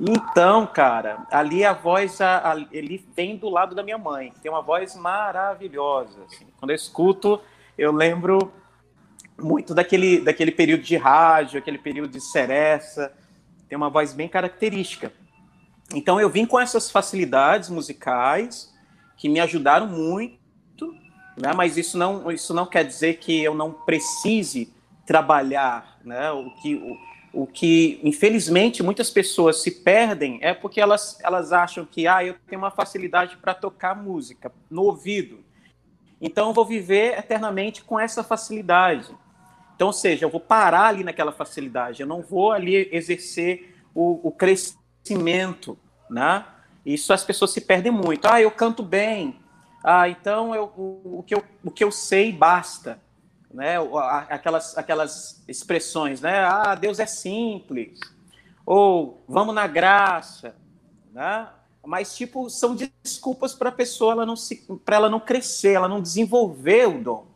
Então, cara, ali a voz, a, a, ele vem do lado da minha mãe. Tem uma voz maravilhosa. Assim. Quando eu escuto, eu lembro muito daquele, daquele período de rádio, aquele período de seresta. Tem uma voz bem característica. Então eu vim com essas facilidades musicais que me ajudaram muito, né? mas isso não, isso não quer dizer que eu não precise trabalhar. Né? O, que, o, o que, infelizmente, muitas pessoas se perdem é porque elas, elas acham que ah, eu tenho uma facilidade para tocar música no ouvido. Então eu vou viver eternamente com essa facilidade. Então, ou seja, eu vou parar ali naquela facilidade, eu não vou ali exercer o, o crescimento né? Isso as pessoas se perdem muito. Ah, eu canto bem. Ah, então eu, o, o, que eu, o que eu sei basta. Né? Aquelas, aquelas expressões, né? Ah, Deus é simples. Ou vamos na graça, né? Mas, tipo, são desculpas para a pessoa ela não se, para ela não crescer, ela não desenvolver o dom.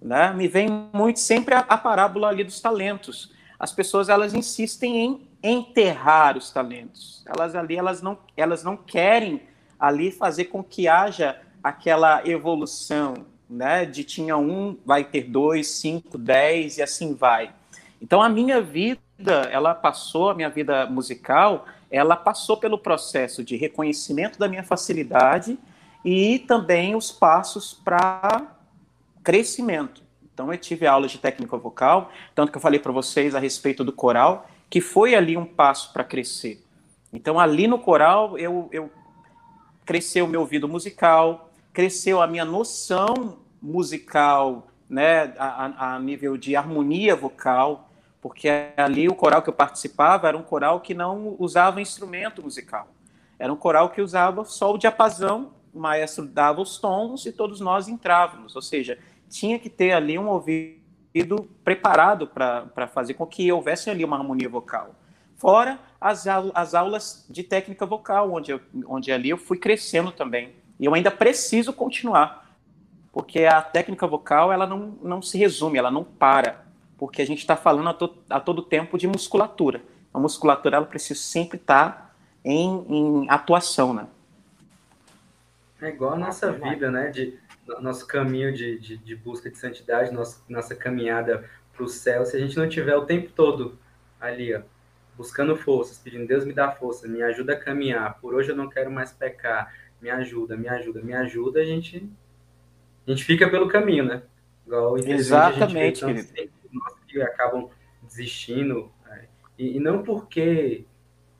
Né? Me vem muito sempre a, a parábola ali dos talentos. As pessoas elas insistem em enterrar os talentos. Elas ali elas não, elas não querem ali fazer com que haja aquela evolução, né? De tinha um, vai ter dois, cinco, dez e assim vai. Então a minha vida, ela passou, a minha vida musical, ela passou pelo processo de reconhecimento da minha facilidade e também os passos para crescimento. Então, eu tive aula de técnica vocal, tanto que eu falei para vocês a respeito do coral, que foi ali um passo para crescer. Então, ali no coral, eu, eu cresceu o meu ouvido musical, cresceu a minha noção musical, né, a, a nível de harmonia vocal, porque ali o coral que eu participava era um coral que não usava instrumento musical. Era um coral que usava só o diapasão, o maestro dava os tons e todos nós entrávamos. Ou seja, tinha que ter ali um ouvido preparado para fazer com que houvesse ali uma harmonia vocal. Fora as, as aulas de técnica vocal, onde, eu, onde ali eu fui crescendo também. E eu ainda preciso continuar, porque a técnica vocal ela não, não se resume, ela não para, porque a gente está falando a, to, a, todo tempo de musculatura. A musculatura ela precisa sempre estar tá em, em atuação, né? É igual a nossa vida, né? De, nosso caminho de, de, de busca de santidade, nosso, nossa caminhada para o céu, se a gente não tiver o tempo todo ali, ó, buscando forças, pedindo Deus me dá força, me ajuda a caminhar, por hoje eu não quero mais pecar, me ajuda, me ajuda, me ajuda, a gente, a gente fica pelo caminho, né? Igual, Exatamente, a gente vê que acabam desistindo, né? e, e, não porque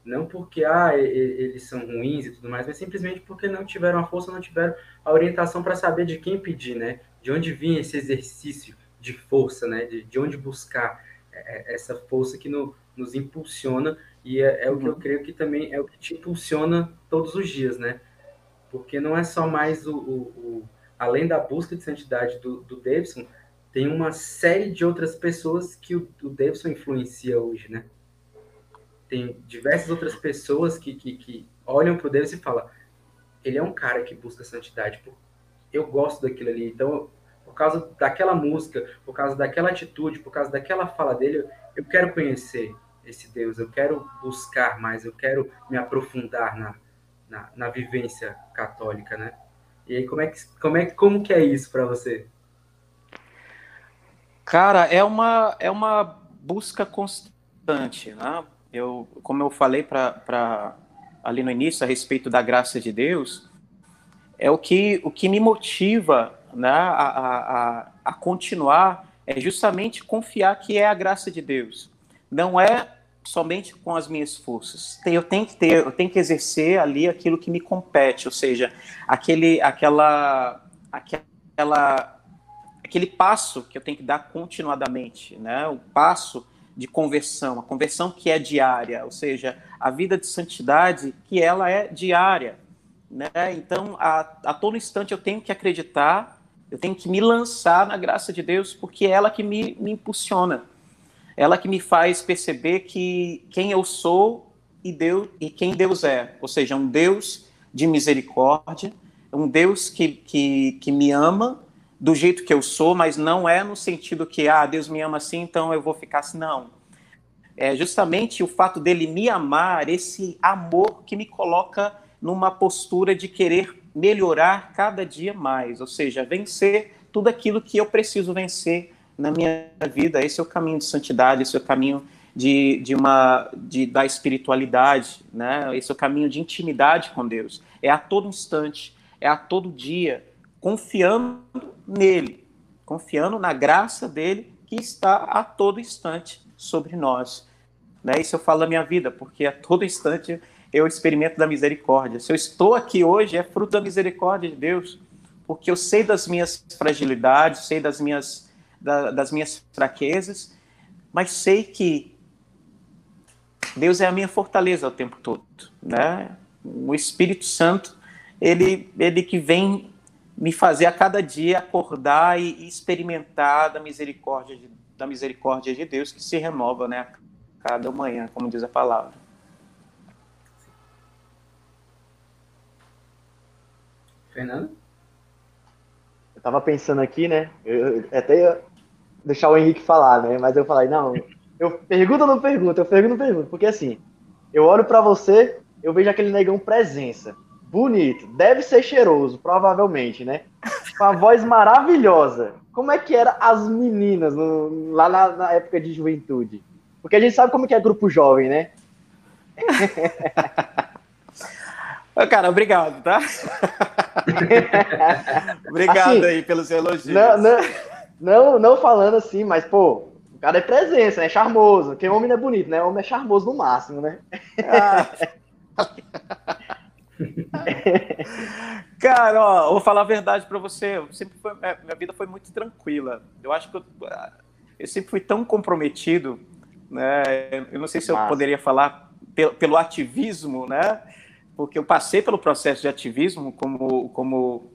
não porque ah, eles são ruins e tudo mais, mas simplesmente porque não tiveram a força, não tiveram a orientação para saber de quem pedir, né? De onde vinha esse exercício de força, né? De, de onde buscar é, é, essa força que no, nos impulsiona e é, é o que eu uhum. creio que também é o que te impulsiona todos os dias, né? Porque não é só mais o, o, o além da busca de santidade do, do Davidson, tem uma série de outras pessoas que o, o Davidson influencia hoje, né? Tem diversas outras pessoas que, que, que olham para o Davidson e falam: ele é um cara que busca santidade. Eu gosto daquilo ali. Então, por causa daquela música, por causa daquela atitude, por causa daquela fala dele, eu quero conhecer esse Deus, eu quero buscar mais, eu quero me aprofundar na, na, na vivência católica, né? E aí, como é que, como é, como que é isso para você? Cara, é uma, é uma busca constante, né? Eu, como eu falei para ali no início a respeito da graça de Deus, é o que, o que me motiva né, a, a, a continuar é justamente confiar que é a graça de Deus. Não é somente com as minhas forças. Eu tenho que ter, eu tenho que exercer ali aquilo que me compete, ou seja, aquele, aquela, aquela, aquele passo que eu tenho que dar continuadamente, né? O passo de conversão, a conversão que é diária, ou seja, a vida de santidade que ela é diária, né? Então, a, a todo instante eu tenho que acreditar eu tenho que me lançar na graça de Deus, porque é ela que me, me impulsiona. Ela que me faz perceber que quem eu sou e Deus e quem Deus é. Ou seja, um Deus de misericórdia, um Deus que, que, que me ama do jeito que eu sou, mas não é no sentido que, ah, Deus me ama assim, então eu vou ficar assim. Não. É justamente o fato dele me amar, esse amor que me coloca numa postura de querer melhorar cada dia mais, ou seja, vencer tudo aquilo que eu preciso vencer na minha vida. Esse é o caminho de santidade, esse é o caminho de, de uma de, da espiritualidade, né? Esse é o caminho de intimidade com Deus. É a todo instante, é a todo dia, confiando nele, confiando na graça dele que está a todo instante sobre nós. Né? Isso eu falo da minha vida, porque a todo instante eu experimento da misericórdia. Se eu estou aqui hoje, é fruto da misericórdia de Deus, porque eu sei das minhas fragilidades, sei das minhas, da, das minhas fraquezas, mas sei que Deus é a minha fortaleza o tempo todo, né? O Espírito Santo, ele, ele que vem me fazer a cada dia acordar e, experimentar da misericórdia de, da misericórdia de Deus que se renova, né? A cada manhã, como diz a palavra. Fernando? Eu tava pensando aqui, né? Eu, eu até deixar o Henrique falar, né? Mas eu falei, não, eu pergunto ou não pergunto? Eu pergunto ou não pergunto? Porque assim, eu olho para você, eu vejo aquele negão presença. Bonito, deve ser cheiroso, provavelmente, né? Com a voz maravilhosa. Como é que eram as meninas no, lá na, na época de juventude? Porque a gente sabe como que é grupo jovem, né? Cara, obrigado, tá? Obrigado assim, aí pelos elogios. Não, não, não, não, falando assim, mas, pô, o cara é presença, é charmoso. Quem homem não é bonito, né? Homem é charmoso no máximo, né? Ah. cara, ó, vou falar a verdade para você. Eu sempre foi, minha vida foi muito tranquila. Eu acho que eu, eu sempre fui tão comprometido, né? Eu não sei se eu Massa. poderia falar pelo, pelo ativismo, né? Porque eu passei pelo processo de ativismo, como, como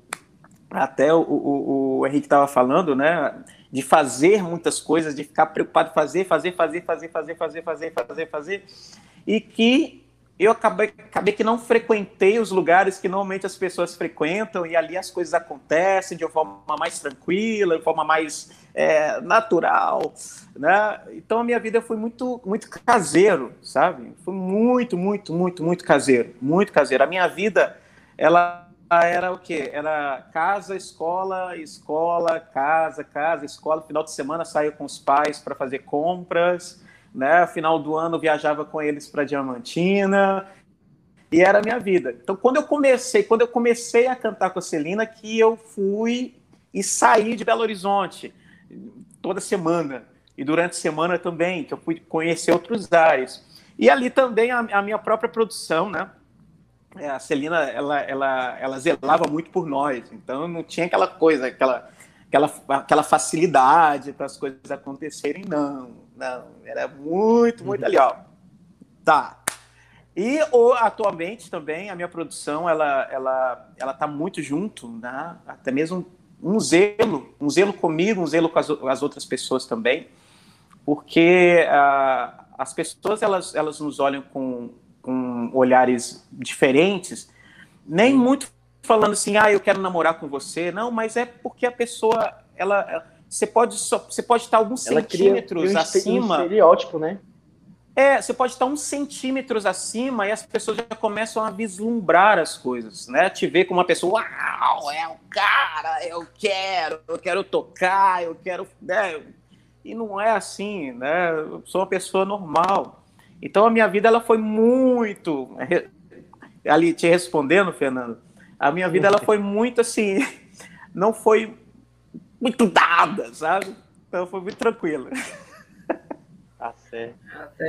até o, o, o Henrique estava falando, né? De fazer muitas coisas, de ficar preocupado fazer, fazer, fazer, fazer, fazer, fazer, fazer, fazer, fazer, e que eu acabei, acabei que não frequentei os lugares que normalmente as pessoas frequentam e ali as coisas acontecem de uma forma mais tranquila, de forma mais é, natural, né? Então a minha vida foi muito, muito caseiro, sabe? Foi muito, muito, muito, muito caseiro, muito caseiro. A minha vida, ela era o quê? Era casa, escola, escola, casa, casa, escola. Final de semana saía com os pais para fazer compras né? Final do ano viajava com eles para Diamantina e era a minha vida. Então, quando eu comecei, quando eu comecei a cantar com a Celina, que eu fui e saí de Belo Horizonte toda semana e durante a semana também, que eu fui conhecer outros ares. E ali também a, a minha própria produção, né? É, a Celina, ela, ela, ela zelava muito por nós, então não tinha aquela coisa, aquela, aquela, aquela facilidade para as coisas acontecerem, não não, era muito, muito ali, ó. Tá. E ou, atualmente também a minha produção ela ela ela tá muito junto, né? Até mesmo um zelo, um zelo comigo, um zelo com as, as outras pessoas também, porque uh, as pessoas elas elas nos olham com, com olhares diferentes, nem muito falando assim, ah, eu quero namorar com você, não, mas é porque a pessoa ela, você pode, só, você pode estar alguns Ela centímetros cria, acima. Um estereótipo, né? É, você pode estar uns centímetros acima e as pessoas já começam a vislumbrar as coisas, né? Te ver como uma pessoa, uau, é o cara, eu quero, eu quero tocar, eu quero. Né? E não é assim, né? Eu sou uma pessoa normal. Então a minha vida ela foi muito. Ali te respondendo, Fernando, a minha vida ela foi muito assim. Não foi muito dada, sabe? Então foi muito tranquilo. Tá certo.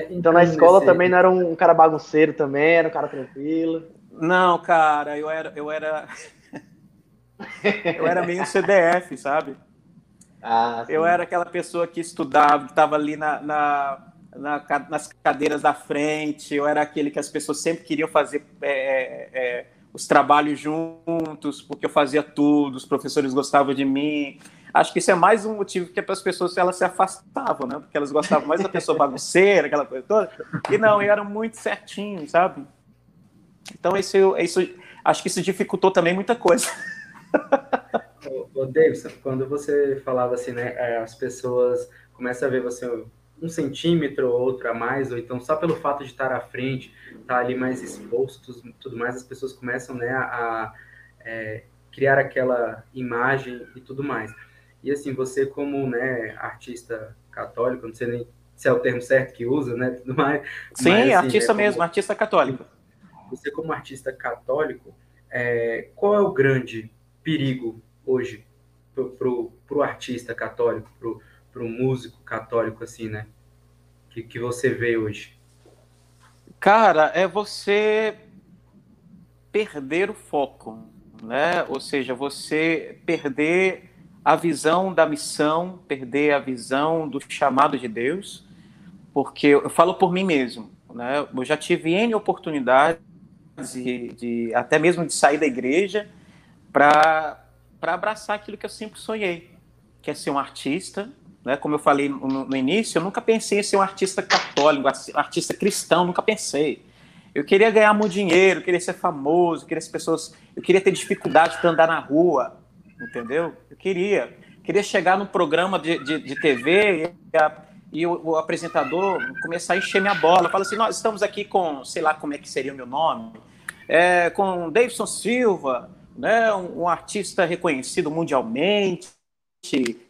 então na escola também não era um cara bagunceiro também, era um cara tranquilo. Não, cara, eu era, eu era, eu era meio CDF, sabe? Ah, eu era aquela pessoa que estudava, que estava ali na, na, na, nas cadeiras da frente, eu era aquele que as pessoas sempre queriam fazer é, é, é os trabalhos juntos, porque eu fazia tudo, os professores gostavam de mim. Acho que isso é mais um motivo que as pessoas elas se afastavam, né? Porque elas gostavam mais da pessoa bagunceira, aquela coisa toda. E não, e eram muito certinhos, sabe? Então isso, acho que isso dificultou também muita coisa. Ô, Davidson, quando você falava assim, né, é, as pessoas começam a ver você um centímetro ou outro a mais, ou então só pelo fato de estar à frente, estar ali mais exposto, tudo mais, as pessoas começam, né, a, a é, criar aquela imagem e tudo mais. E assim, você como né, artista católico, não sei nem se é o termo certo que usa, né? Tudo mais. Sim, mas, assim, artista né, mesmo, artista católico. Você como artista católico, é, qual é o grande perigo hoje para o artista católico, para o músico católico, assim, né? Que, que você vê hoje? Cara, é você perder o foco, né? Ou seja, você perder a visão da missão, perder a visão do chamado de Deus, porque eu falo por mim mesmo, né? Eu já tive N oportunidades de, de até mesmo de sair da igreja para abraçar aquilo que eu sempre sonhei, que é ser um artista, né? Como eu falei no, no início, eu nunca pensei em ser um artista católico, um artista cristão, nunca pensei. Eu queria ganhar muito dinheiro, eu queria ser famoso, eu queria ser pessoas, eu queria ter dificuldade para andar na rua, entendeu? Eu queria. Queria chegar no programa de, de, de TV e, a, e o, o, apresentador começar a encher minha bola. Fala assim, nós estamos aqui com, sei lá como é que seria o meu nome, é, com Davidson Silva, né, um, um artista reconhecido mundialmente,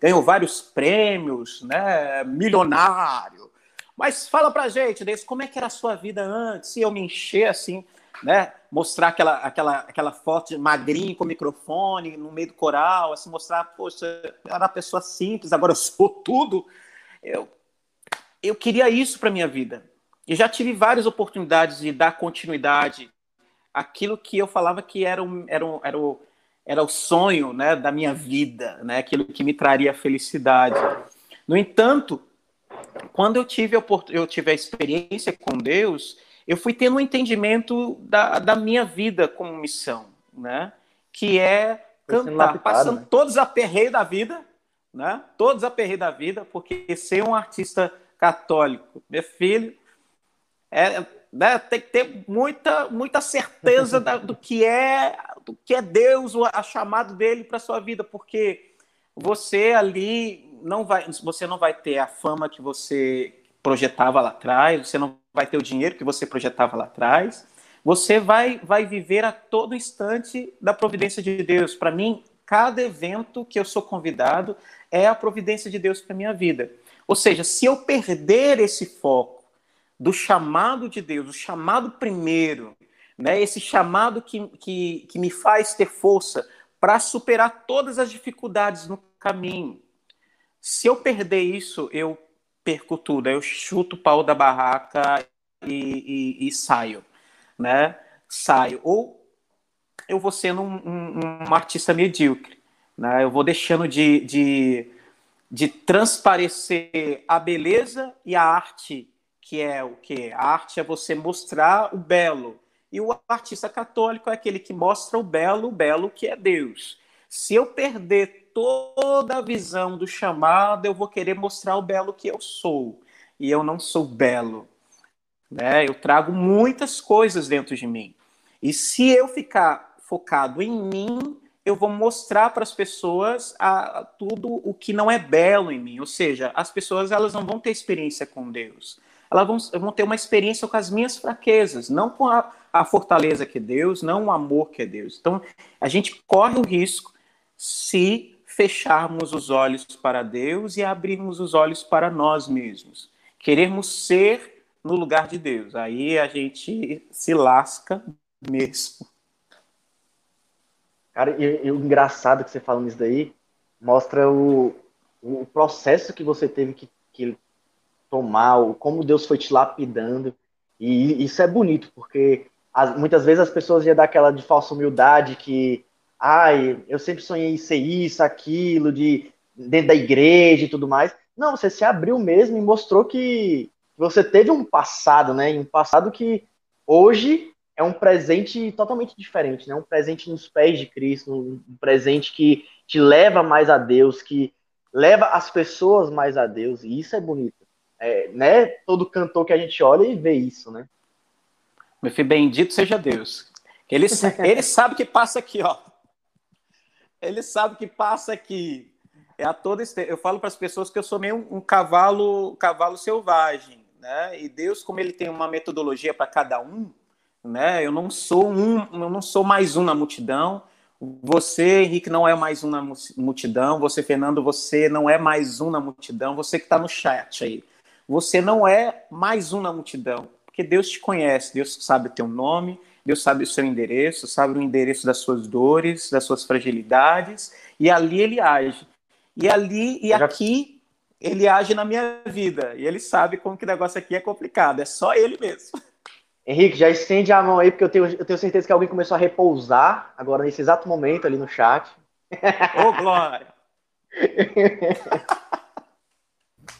ganhou vários prêmios, né, milionário. Mas fala pra gente, Deus, como é que era a sua vida antes? Se eu me encher assim, né? Mostrar aquela, aquela, aquela foto de magrinho com microfone no meio do coral, assim, mostrar, poxa, eu era uma pessoa simples, agora eu sou tudo. Eu, eu queria isso para minha vida. E já tive várias oportunidades de dar continuidade àquilo que eu falava que era, um, era, um, era, o, era o sonho né, da minha vida, né, aquilo que me traria felicidade. No entanto, quando eu tive, a, eu tive a experiência com Deus, eu fui tendo um entendimento da, da minha vida como missão, né? Que é cantar, lapidado, passando né? todos os aperreios da vida, né? Todos os aperreios da vida, porque ser um artista católico, meu filho, é, né, tem que ter muita, muita certeza da, do que é que é Deus, a chamado dele para sua vida, porque você ali não vai, você não vai ter a fama que você projetava lá atrás, você não vai ter o dinheiro que você projetava lá atrás. Você vai, vai viver a todo instante da providência de Deus. Para mim, cada evento que eu sou convidado é a providência de Deus para minha vida. Ou seja, se eu perder esse foco do chamado de Deus, o chamado primeiro, né, esse chamado que, que, que me faz ter força para superar todas as dificuldades no caminho. Se eu perder isso, eu perco tudo. Eu chuto o pau da barraca e, e, e saio, né? Saio. Ou eu vou sendo um, um, um artista medíocre, né? Eu vou deixando de, de, de transparecer a beleza e a arte, que é o que? A arte é você mostrar o belo. E o artista católico é aquele que mostra o belo, o belo que é Deus. Se eu perder toda a visão do chamado, eu vou querer mostrar o belo que eu sou. E eu não sou belo. Né? Eu trago muitas coisas dentro de mim. E se eu ficar focado em mim, eu vou mostrar para as pessoas a, a, tudo o que não é belo em mim. Ou seja, as pessoas elas não vão ter experiência com Deus. Elas vão, vão ter uma experiência com as minhas fraquezas, não com a, a fortaleza que é Deus, não o amor que é Deus. Então, a gente corre o risco se fecharmos os olhos para Deus e abrirmos os olhos para nós mesmos. Queremos ser no lugar de Deus. Aí a gente se lasca mesmo. Cara, e, o engraçado que você falando isso daí mostra o, o processo que você teve que, que tomar, como Deus foi te lapidando. E isso é bonito, porque as, muitas vezes as pessoas iam dar aquela de falsa humildade que ai, eu sempre sonhei ser isso, aquilo, de dentro da igreja e tudo mais. Não, você se abriu mesmo e mostrou que você teve um passado, né? Um passado que hoje é um presente totalmente diferente, né? Um presente nos pés de Cristo, um presente que te leva mais a Deus, que leva as pessoas mais a Deus, e isso é bonito. É, né? Todo cantor que a gente olha e vê isso, né? Meu filho, bendito seja Deus. Ele, ele sabe que passa aqui, ó. Ele sabe que passa aqui. É a toda Eu falo para as pessoas que eu sou meio um, um cavalo, cavalo selvagem, né? E Deus, como ele tem uma metodologia para cada um, né? Eu não sou um, eu não sou mais um na multidão. Você, Henrique, não é mais um na multidão. Você, Fernando, você não é mais um na multidão. Você que está no chat aí, você não é mais um na multidão, porque Deus te conhece. Deus sabe o teu nome. Deus sabe o seu endereço, sabe o endereço das suas dores, das suas fragilidades, e ali ele age. E ali e aqui ele age na minha vida. E ele sabe como que o negócio aqui é complicado. É só ele mesmo. Henrique, já estende a mão aí, porque eu tenho, eu tenho certeza que alguém começou a repousar agora nesse exato momento ali no chat. Ô, Glória!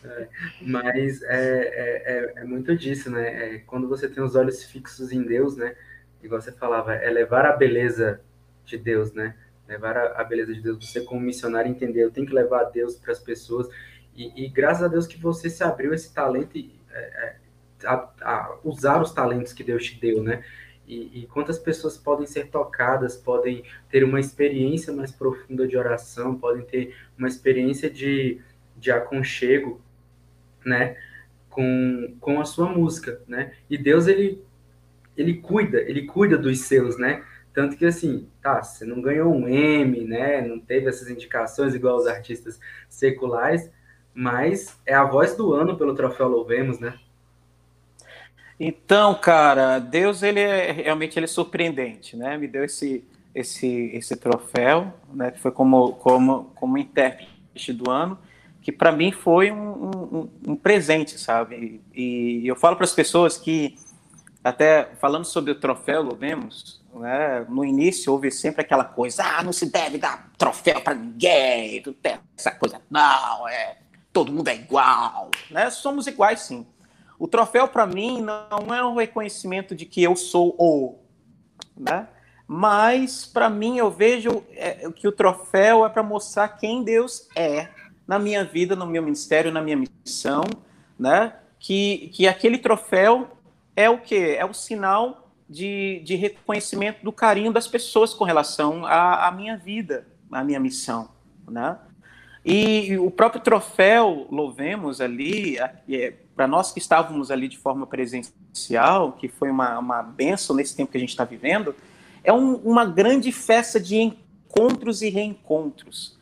É, mas é, é, é, é, muito disso, né? É, quando você tem os olhos fixos em Deus, né? igual você falava, é levar a beleza de Deus, né? Levar a, a beleza de Deus. Você, como missionário, entender, eu tenho que levar Deus para as pessoas. E, e, graças a Deus que você se abriu esse talento e, a, a, usar os talentos que Deus te deu, né? E, e, quantas pessoas podem ser tocadas, podem ter uma experiência mais profunda de oração, podem ter uma experiência de, de aconchego, né? Com, com a sua música, né? E Deus, ele ele cuida, ele cuida dos seus, né? Tanto que assim, tá, você não ganhou um M, né? Não teve essas indicações igual os artistas seculares, mas é a voz do ano pelo troféu Louvemos, né? Então, cara, Deus ele é realmente ele é surpreendente, né? Me deu esse esse esse troféu, né? Foi como como como intérprete do ano, que para mim foi um, um, um, presente, sabe? E, eu falo para as pessoas que até falando sobre o troféu Louvemos, né? No início houve sempre aquela coisa, ah, não se deve dar troféu para ninguém, essa coisa, não, é todo mundo é igual, né? Somos iguais, sim. O troféu, para mim, não é um reconhecimento de que eu sou o, né? Mas, para mim, eu vejo é, que o troféu é para mostrar quem Deus é na minha vida, no meu ministério, na minha missão, né? Que, que aquele troféu é o quê? É o sinal de, de reconhecimento do carinho das pessoas com relação à, à minha vida, à minha missão, né? E o próprio troféu, louvemos ali, é, para nós que estávamos ali de forma presencial, que foi uma, uma benção nesse tempo que a gente está vivendo, é um, uma grande festa de encontros e reencontros.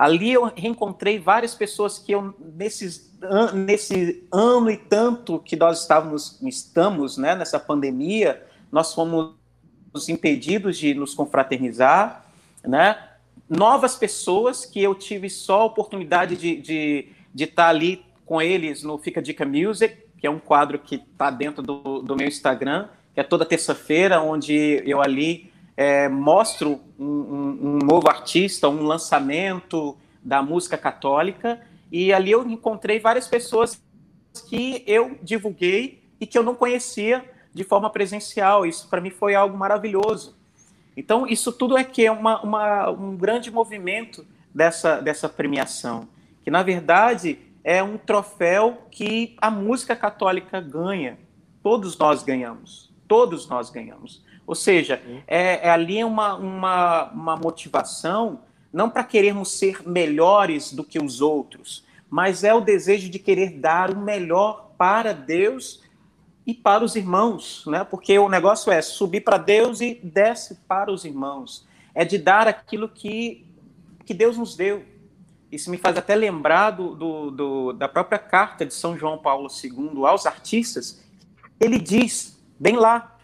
Ali eu reencontrei várias pessoas que eu, nesses, nesse ano e tanto que nós estávamos, estamos né, nessa pandemia, nós fomos impedidos de nos confraternizar, né? novas pessoas que eu tive só a oportunidade de, de, de estar ali com eles no Fica Dica Music, que é um quadro que está dentro do, do meu Instagram, que é toda terça-feira, onde eu ali é, mostro um, um, um, novo artista, um lançamento da música católica, e ali eu encontrei várias pessoas que eu divulguei e que eu não conhecia de forma presencial. Isso para mim foi algo maravilhoso. Então, isso tudo é que é uma, uma, um grande movimento dessa, dessa premiação, que na verdade é um troféu que a música católica ganha. Todos nós ganhamos. Todos nós ganhamos. Ou seja, é, é ali uma, uma, uma motivação, não para querermos ser melhores do que os outros, mas é o desejo de querer dar o melhor para Deus e para os irmãos, né? Porque o negócio é subir para Deus e desce para os irmãos. É de dar aquilo que, que Deus nos deu. Isso me faz até lembrar do, do, do, da própria carta de São João Paulo II aos artistas. Ele diz, bem lá,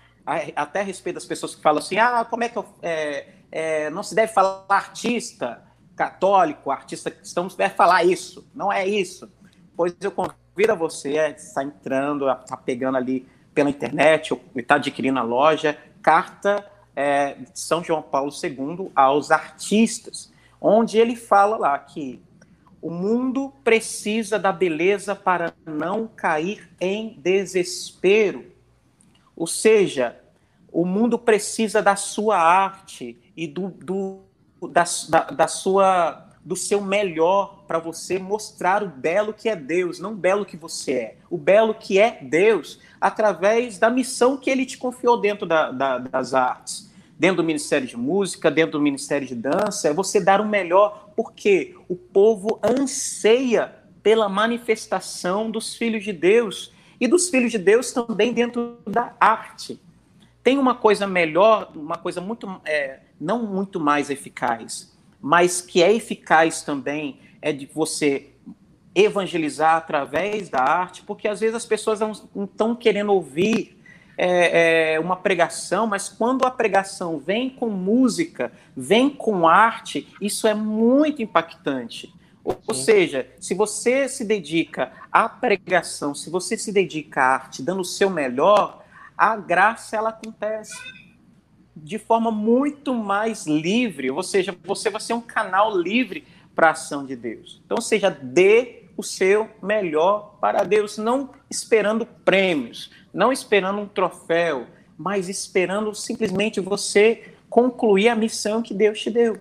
até a respeito das pessoas que falam assim: ah, como é que eu. É, é, não se deve falar artista católico, artista cristão, não se deve falar isso. Não é isso. Pois eu convida você a estar entrando, a estar tá pegando ali pela internet, ou está adquirindo a loja, carta é, de São João Paulo II aos artistas, onde ele fala lá que o mundo precisa da beleza para não cair em desespero. Ou seja, o mundo precisa da sua arte e do, do da, da, sua do seu melhor para você mostrar o belo que é Deus, não o belo que você é, o belo que é Deus, através da missão que ele te confiou dentro da, da, das artes, dentro do Ministério de Música, dentro do Ministério de Dança, é você dar o melhor, porque o povo anseia pela manifestação dos filhos de Deus e dos filhos de Deus também dentro da arte. Tem uma coisa melhor, uma coisa muito, é, não muito mais eficaz, mas que é eficaz também é de você evangelizar através da arte, porque às vezes as pessoas não estão querendo ouvir é, é, uma pregação, mas quando a pregação vem com música, vem com arte, isso é muito impactante. Ou, ou seja, se você se dedica à pregação, se você se dedica à arte, dando o seu melhor, a graça ela acontece de forma muito mais livre, ou seja, você vai ser um canal livre para a ação de Deus. Então, seja, dê o seu melhor para Deus, não esperando prêmios, não esperando um troféu, mas esperando simplesmente você concluir a missão que Deus te deu.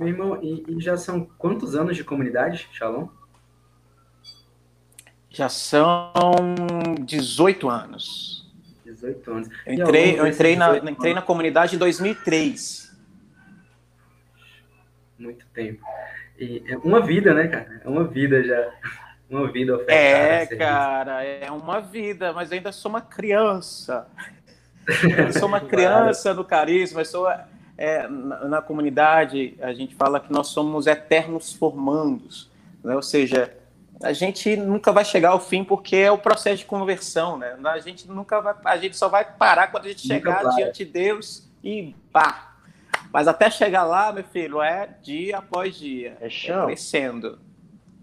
Meu irmão, e, e já são quantos anos de comunidade, Shalom? Já são 18 anos. 18 anos. Eu entrei, eu entrei, na, entrei na comunidade em 2003. Muito tempo. E é uma vida, né, cara? É uma vida já. Uma vida ofertada. É, cara, é uma vida, mas ainda sou uma criança. Eu sou uma criança no carisma, sou é, na, na, comunidade a gente fala que nós somos eternos formandos, né? ou seja, a gente nunca vai chegar ao fim porque é o processo de conversão, né? A gente nunca vai, a gente só vai parar quando a gente nunca chegar vai. diante de Deus e pá. Mas até chegar lá, meu filho, é dia após dia, é, chão. é crescendo.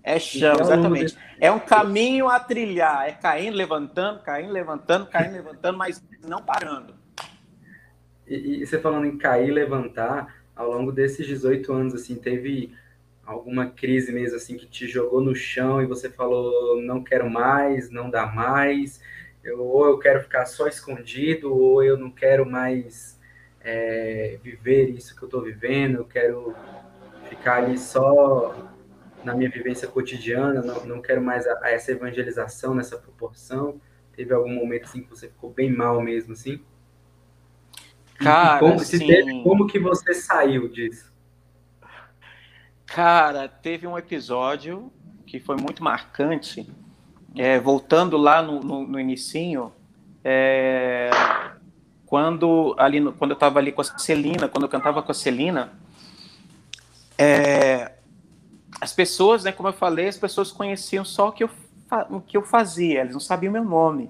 É chão, então, exatamente. É um caminho a trilhar, é caindo, levantando, caindo, levantando, caindo, levantando, mas não parando. E, e você falando em cair levantar, ao longo desses 18 anos, assim, teve alguma crise mesmo assim que te jogou no chão e você falou não quero mais, não dá mais, eu, ou eu quero ficar só escondido, ou eu não quero mais é, viver isso que eu estou vivendo, eu quero ficar ali só na minha vivência cotidiana, não, não quero mais a, a essa evangelização nessa proporção. Teve algum momento assim que você ficou bem mal mesmo assim? Cara, como, assim... teve, como que você saiu disso? Cara, teve um episódio que foi muito marcante. É, voltando lá no, no, no inicinho, é, quando ali no, quando eu estava ali com a Celina, quando eu cantava com a Celina, é, as pessoas, né, como eu falei, as pessoas conheciam só o que eu, o que eu fazia, eles não sabiam meu nome.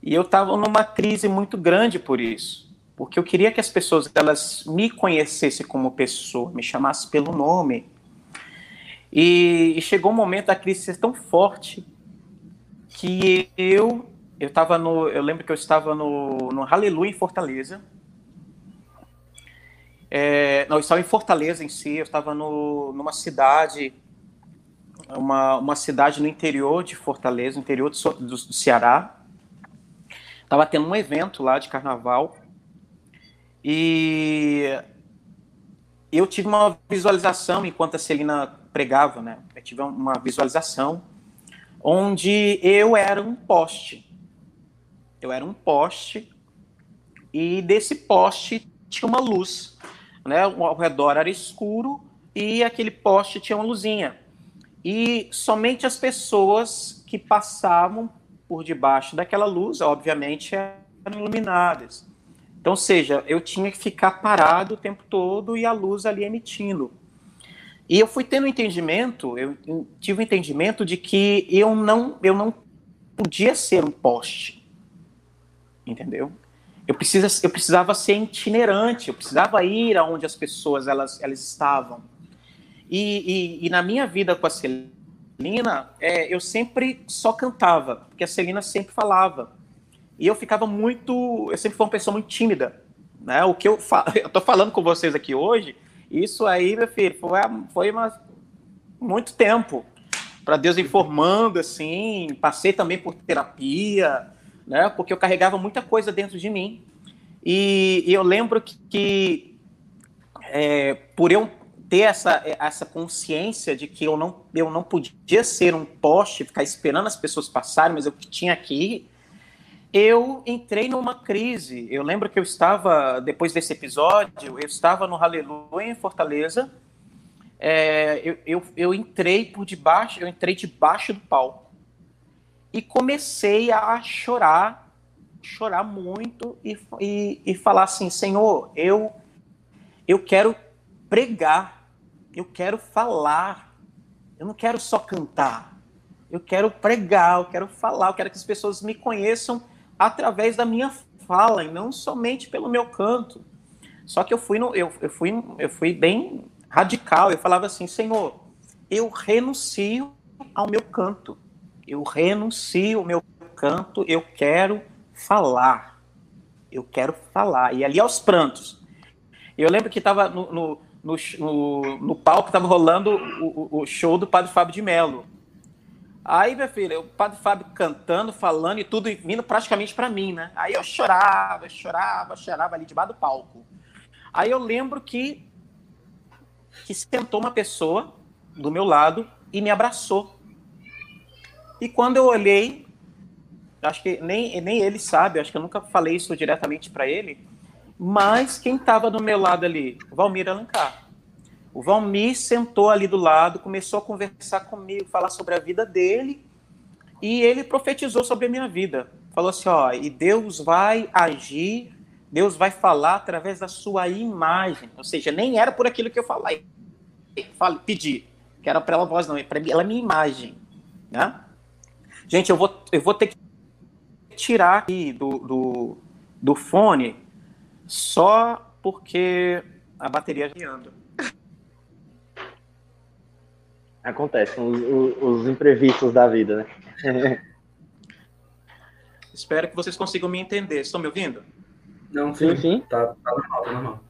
E eu estava numa crise muito grande por isso porque eu queria que as pessoas elas me conhecessem como pessoa, me chamassem pelo nome. E, e chegou um momento da crise ser tão forte que eu eu estava no eu lembro que eu estava no, no Hallelujah em Fortaleza. É, não, eu estava em Fortaleza em si, eu estava no, numa cidade uma, uma cidade no interior de Fortaleza, no interior do, do, do Ceará. Estava tendo um evento lá de carnaval e eu tive uma visualização enquanto a Celina pregava, né? Eu tive uma visualização onde eu era um poste. Eu era um poste e desse poste tinha uma luz, né? Ao redor era escuro e aquele poste tinha uma luzinha. E somente as pessoas que passavam por debaixo daquela luz, obviamente, eram iluminadas. Então, ou seja, eu tinha que ficar parado o tempo todo e a luz ali emitindo. E eu fui tendo entendimento, eu tive o um entendimento de que eu não, eu não podia ser um poste. Entendeu? Eu, precisa, eu precisava ser itinerante, eu precisava ir aonde as pessoas elas, elas estavam. E, e, e na minha vida com a Celina, é, eu sempre só cantava, porque a Celina sempre falava. E eu ficava muito. Eu sempre fui uma pessoa muito tímida. Né? O que eu, fa... eu tô falando com vocês aqui hoje, isso aí, meu filho, foi, foi uma... muito tempo para Deus informando, assim. Passei também por terapia, né? Porque eu carregava muita coisa dentro de mim. E, e eu lembro que, que é, por eu ter essa, essa consciência de que eu não, eu não podia ser um poste, ficar esperando as pessoas passarem, mas eu tinha que ir eu entrei numa crise. Eu lembro que eu estava, depois desse episódio, eu estava no Aleluia em Fortaleza. É, eu, eu, eu, entrei por debaixo, eu entrei debaixo do palco e comecei a chorar, chorar muito e, e, e falar assim, Senhor, eu eu quero pregar, eu quero falar, eu não quero só cantar, eu quero pregar, eu quero falar, eu quero que as pessoas me conheçam através da minha fala e não somente pelo meu canto. Só que eu fui, no, eu, eu, fui, eu fui bem radical. Eu falava assim, Senhor, eu renuncio ao meu canto. Eu renuncio ao meu canto. Eu quero falar. Eu quero falar. E ali aos prantos. Eu lembro que estava no, no, no, no, palco, estava rolando o, o show do Padre Fábio de Mello. Aí, minha filha, o padre Fábio cantando, falando e tudo vindo praticamente para mim, né? Aí eu chorava, chorava, chorava ali debaixo do palco. Aí eu lembro que que sentou uma pessoa do meu lado e me abraçou. E quando eu olhei, acho que nem, nem ele sabe, acho que eu nunca falei isso diretamente para ele, mas quem estava do meu lado ali? Valmir Alencar. O Valmir sentou ali do lado, começou a conversar comigo, falar sobre a vida dele, e ele profetizou sobre a minha vida. Falou assim: ó, e Deus vai agir, Deus vai falar através da sua imagem. Ou seja, nem era por aquilo que eu falei, falei pedi, que era pela voz, não, é para ela é minha imagem. Né? Gente, eu vou, eu vou ter que tirar aqui do, do, do fone só porque a bateria está anda. Acontece, os, os, os imprevistos da vida, né? Espero que vocês consigam me entender. Estão me ouvindo? Não, sim, sim. Tá, tá normal, tá normal.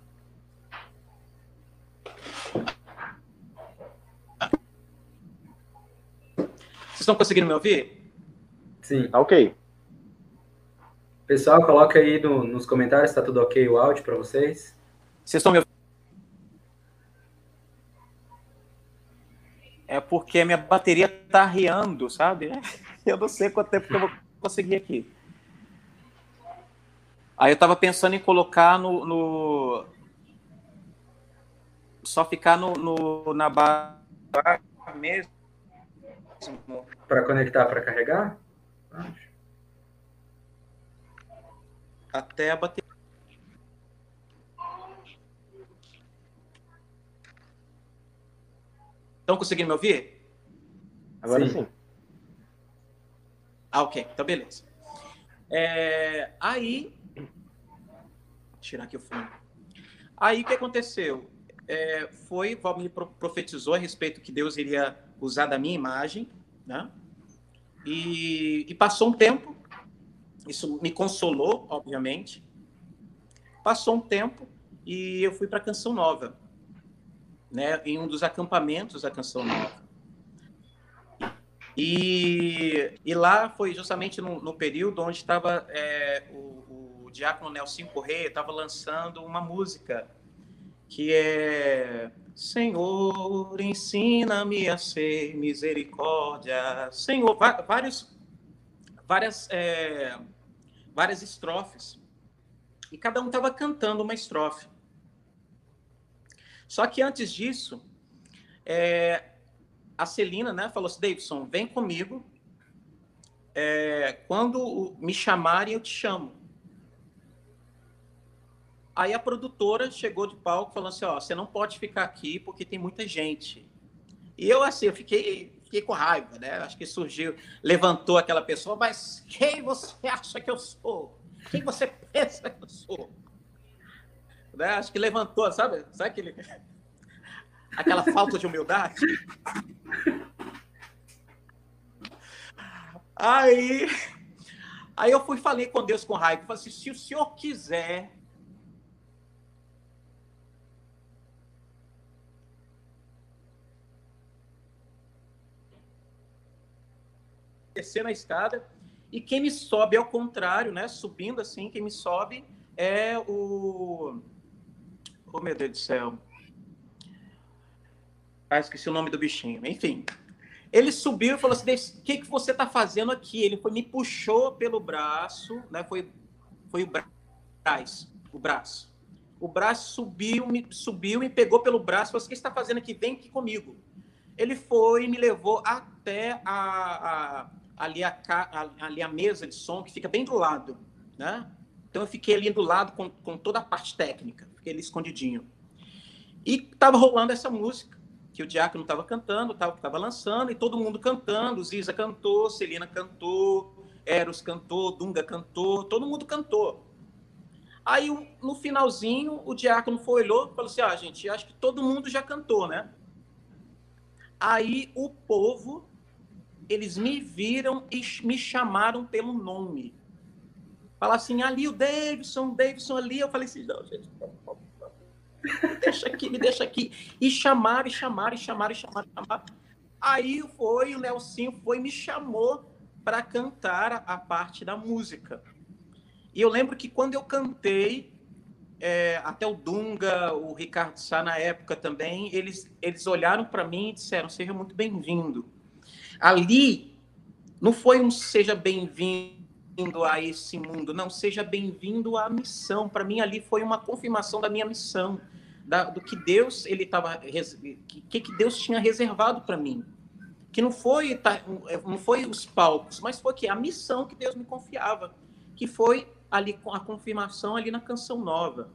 Vocês estão conseguindo me ouvir? Sim. Tá ok. Pessoal, coloca aí no, nos comentários se tá tudo ok o áudio para vocês. Vocês estão me ouvindo? Porque minha bateria tá riando, sabe? Eu não sei quanto tempo que eu vou conseguir aqui. Aí eu tava pensando em colocar no. no... Só ficar no, no na barra mesmo. Para conectar para carregar? Até a bateria. Estão conseguindo me ouvir? Agora sim. sim. Ah, ok. Então, beleza. É, aí. Vou tirar aqui o fone. Aí, o que aconteceu? É, foi, Valmir profetizou a respeito que Deus iria usar da minha imagem, né? E, e passou um tempo, isso me consolou, obviamente. Passou um tempo e eu fui para a Canção Nova, né? Em um dos acampamentos da Canção Nova. E, e lá foi justamente no, no período onde estava é, o, o diácono Nelson Correia estava lançando uma música que é Senhor, ensina-me a ser misericórdia. Senhor, vários, várias, é, várias estrofes. E cada um estava cantando uma estrofe. Só que antes disso, é, a Celina né, falou assim: Davidson, vem comigo. É, quando me chamarem, eu te chamo. Aí a produtora chegou de palco falando assim: ó, você não pode ficar aqui porque tem muita gente. E eu, assim, eu fiquei, fiquei com raiva, né? Acho que surgiu, levantou aquela pessoa, mas quem você acha que eu sou? Quem você pensa que eu sou? Né? Acho que levantou, sabe? Sabe aquele aquela falta de humildade. Aí, aí eu fui falei com Deus com raiva, falei assim, se o senhor quiser descer na escada e quem me sobe ao contrário, né, subindo assim, quem me sobe é o Oh, meu Deus do céu. Ah, esqueci o nome do bichinho. Enfim. Ele subiu e falou assim: o que, que você está fazendo aqui? Ele foi, me puxou pelo braço, né? Foi, foi o braço. O braço. O braço subiu, me subiu e pegou pelo braço. Falou assim: o que você está fazendo aqui? Vem aqui comigo. Ele foi e me levou até a, a ali, a, ali a mesa de som, que fica bem do lado. Né? Então eu fiquei ali do lado com, com toda a parte técnica, fiquei ali escondidinho. E estava rolando essa música que o Diácono estava cantando, estava lançando, e todo mundo cantando. Ziza cantou, Celina cantou, Eros cantou, Dunga cantou, todo mundo cantou. Aí, no finalzinho, o Diácono foi, olhou e falou assim: Ah, gente, acho que todo mundo já cantou, né? Aí o povo, eles me viram e me chamaram pelo nome. Fala assim, ali o Davidson, Davidson ali. Eu falei assim, não, gente, me deixa aqui, me deixa aqui. E chamaram, e chamaram, e chamaram, e chamaram, e chamaram. Aí foi, o Nelsinho foi me chamou para cantar a, parte da música. E eu lembro que quando eu cantei, é, até o Dunga, o Ricardo Sá na época também, eles, eles olharam para mim e disseram: seja muito bem-vindo. Ali, não foi um seja bem-vindo a esse mundo, não, seja bem-vindo à missão. Para mim, ali foi uma confirmação da minha missão da, do que Deus ele estava que, que Deus tinha reservado para mim. Que não foi não foi os palcos mas foi que a missão que Deus me confiava que foi ali a confirmação ali na canção nova.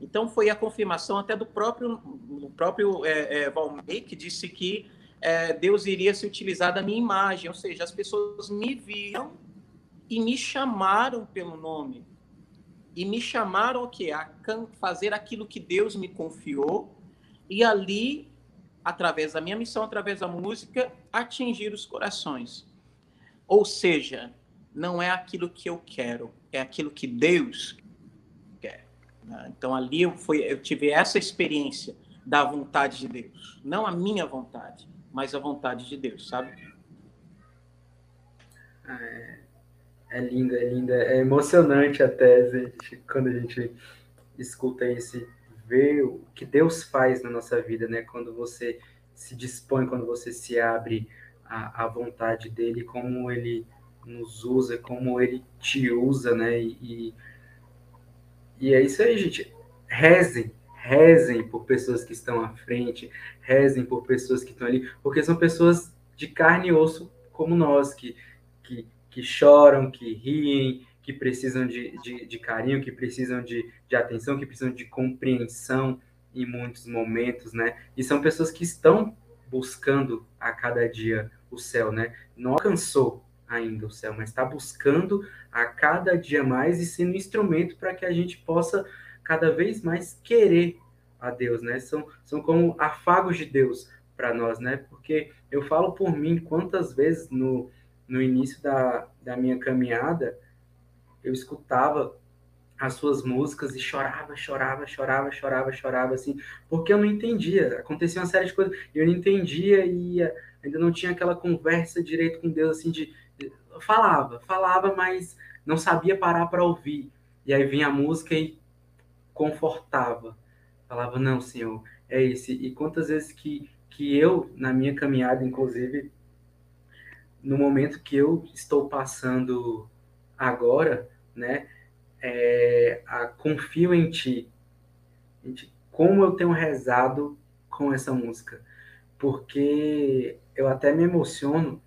Então foi a confirmação até do próprio do próprio é, é, Valmir que disse que é, Deus iria se utilizar da minha imagem, ou seja, as pessoas me viam e me chamaram pelo nome. E me chamaram o? A fazer aquilo que Deus me confiou e ali, através da minha missão, através da música, atingir os corações. Ou seja, não é aquilo que eu quero, é aquilo que Deus quer. Né? Então ali eu, fui, eu tive essa experiência da vontade de Deus, não a minha vontade, mas a vontade de Deus, sabe? É, é linda, é linda, é emocionante até gente, quando a gente escuta esse ver o que Deus faz na nossa vida, né? Quando você se dispõe, quando você se abre à, à vontade dele, como ele nos usa, como ele te usa, né? E, e é isso aí, gente. Rezem, rezem por pessoas que estão à frente, rezem por pessoas que estão ali, porque são pessoas de carne e osso como nós, que, que, que choram, que riem, que precisam de, de, de carinho, que precisam de, de atenção, que precisam de compreensão em muitos momentos, né? E são pessoas que estão buscando a cada dia o céu, né? Não alcançou ainda o céu, mas está buscando a cada dia mais e sendo instrumento para que a gente possa cada vez mais querer a Deus, né? São, são como afagos de Deus para nós, né? Porque eu falo por mim, quantas vezes no, no início da, da minha caminhada eu escutava as suas músicas e chorava, chorava, chorava, chorava, chorava, assim, porque eu não entendia. Acontecia uma série de coisas e eu não entendia e ainda não tinha aquela conversa direito com Deus, assim, de, falava, falava, mas não sabia parar para ouvir. E aí vinha a música e confortava. Falava, não, Senhor, é esse. E quantas vezes que, que eu, na minha caminhada, inclusive, no momento que eu estou passando agora, né, é, a confio em ti. Como eu tenho rezado com essa música. Porque eu até me emociono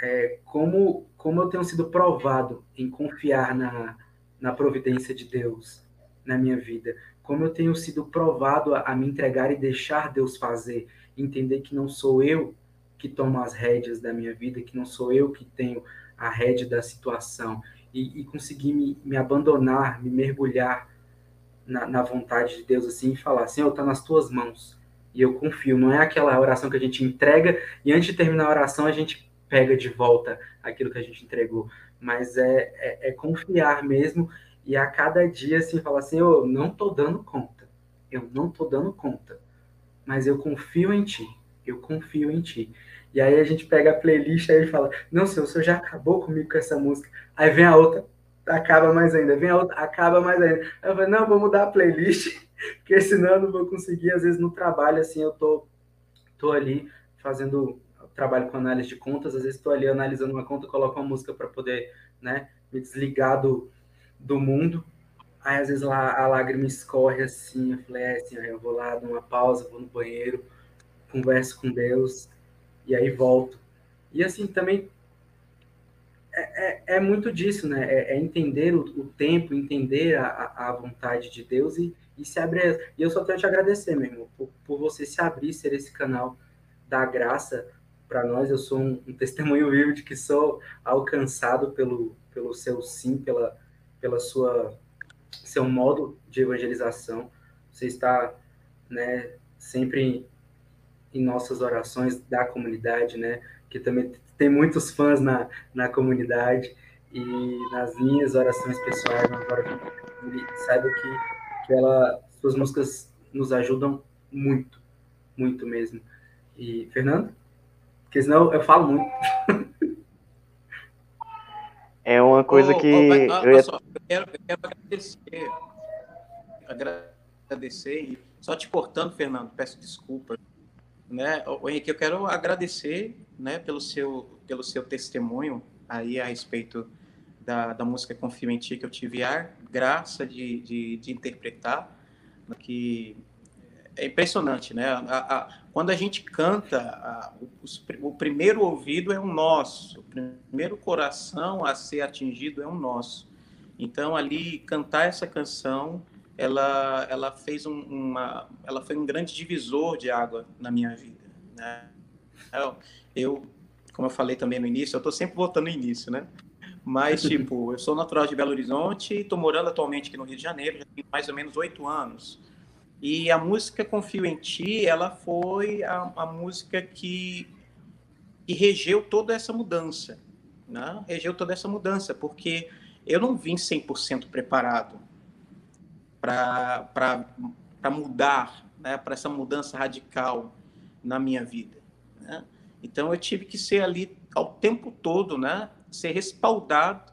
é, como, como eu tenho sido provado em confiar na, na providência de Deus na minha vida, como eu tenho sido provado a, a, me entregar e deixar Deus fazer, entender que não sou eu que tomo as rédeas da minha vida, que não sou eu que tenho a rédea da situação, e, e conseguir me, me, abandonar, me mergulhar na, na, vontade de Deus assim e falar, Senhor, está nas tuas mãos, e eu confio, não é aquela oração que a gente entrega e antes de terminar a oração a gente pega de volta aquilo que a gente entregou, mas é, é, é confiar mesmo e a cada dia assim falar eu não tô dando conta, eu não tô dando conta, mas eu confio em ti, eu confio em ti. E aí a gente pega a playlist e fala, não, senhor, o senhor já acabou comigo com essa música. Aí vem a outra, acaba mais ainda, vem a outra, acaba mais ainda. Aí eu falo, não, vou mudar a playlist, porque senão eu não vou conseguir, às vezes no trabalho, assim, eu tô, tô ali fazendo trabalho com análise de contas, às vezes estou ali analisando uma conta, coloco uma música para poder né, me desligar do, do mundo. Aí às vezes lá, a lágrima escorre assim, eu falei, é, assim, eu vou lá, dou uma pausa, vou no banheiro, converso com Deus, e aí volto. E assim, também é, é, é muito disso, né? É, é entender o, o, tempo, entender a, a vontade de Deus e, e se abrir. E eu só tenho te agradecer, meu irmão, por, por você se abrir, ser esse canal da graça para nós, eu sou um, um, testemunho vivo de que sou alcançado pelo, pelo seu sim, pela, pela sua seu modo de evangelização. Você está, né, sempre em nossas orações da comunidade, né, que também tem muitos fãs na, na comunidade e nas minhas orações pessoais, agora saiba que, que ela, suas músicas nos ajudam muito, muito mesmo. E Fernando? Porque senão eu falo muito. É uma coisa que. eu, ia... só, eu, quero, eu quero agradecer. Agradecer. E só te cortando, Fernando, peço desculpa. Né? O Henrique, eu quero agradecer né, pelo, seu, pelo seu testemunho aí a respeito da, da música Confio em Ti, que eu tive a graça de, de, de interpretar, que é impressionante, né? A, a, quando a gente canta, a, o, o, primeiro ouvido é o nosso, o primeiro coração a ser atingido é o nosso. Então, ali, cantar essa canção, ela, ela fez um, uma, ela foi um grande divisor de água na minha vida, né? Então, eu, como eu falei também no início, eu estou sempre voltando no início, né? Mas, tipo, eu sou natural de Belo Horizonte e estou morando atualmente aqui no Rio de Janeiro, já tem mais ou menos oito anos. E a música Confio em Ti, ela foi a, a música que, que regeu toda essa mudança. Né? Regeu toda essa mudança, porque eu não vim 100% preparado para mudar, né? para essa mudança radical na minha vida. Né? Então eu tive que ser ali ao tempo todo, né? ser respaldado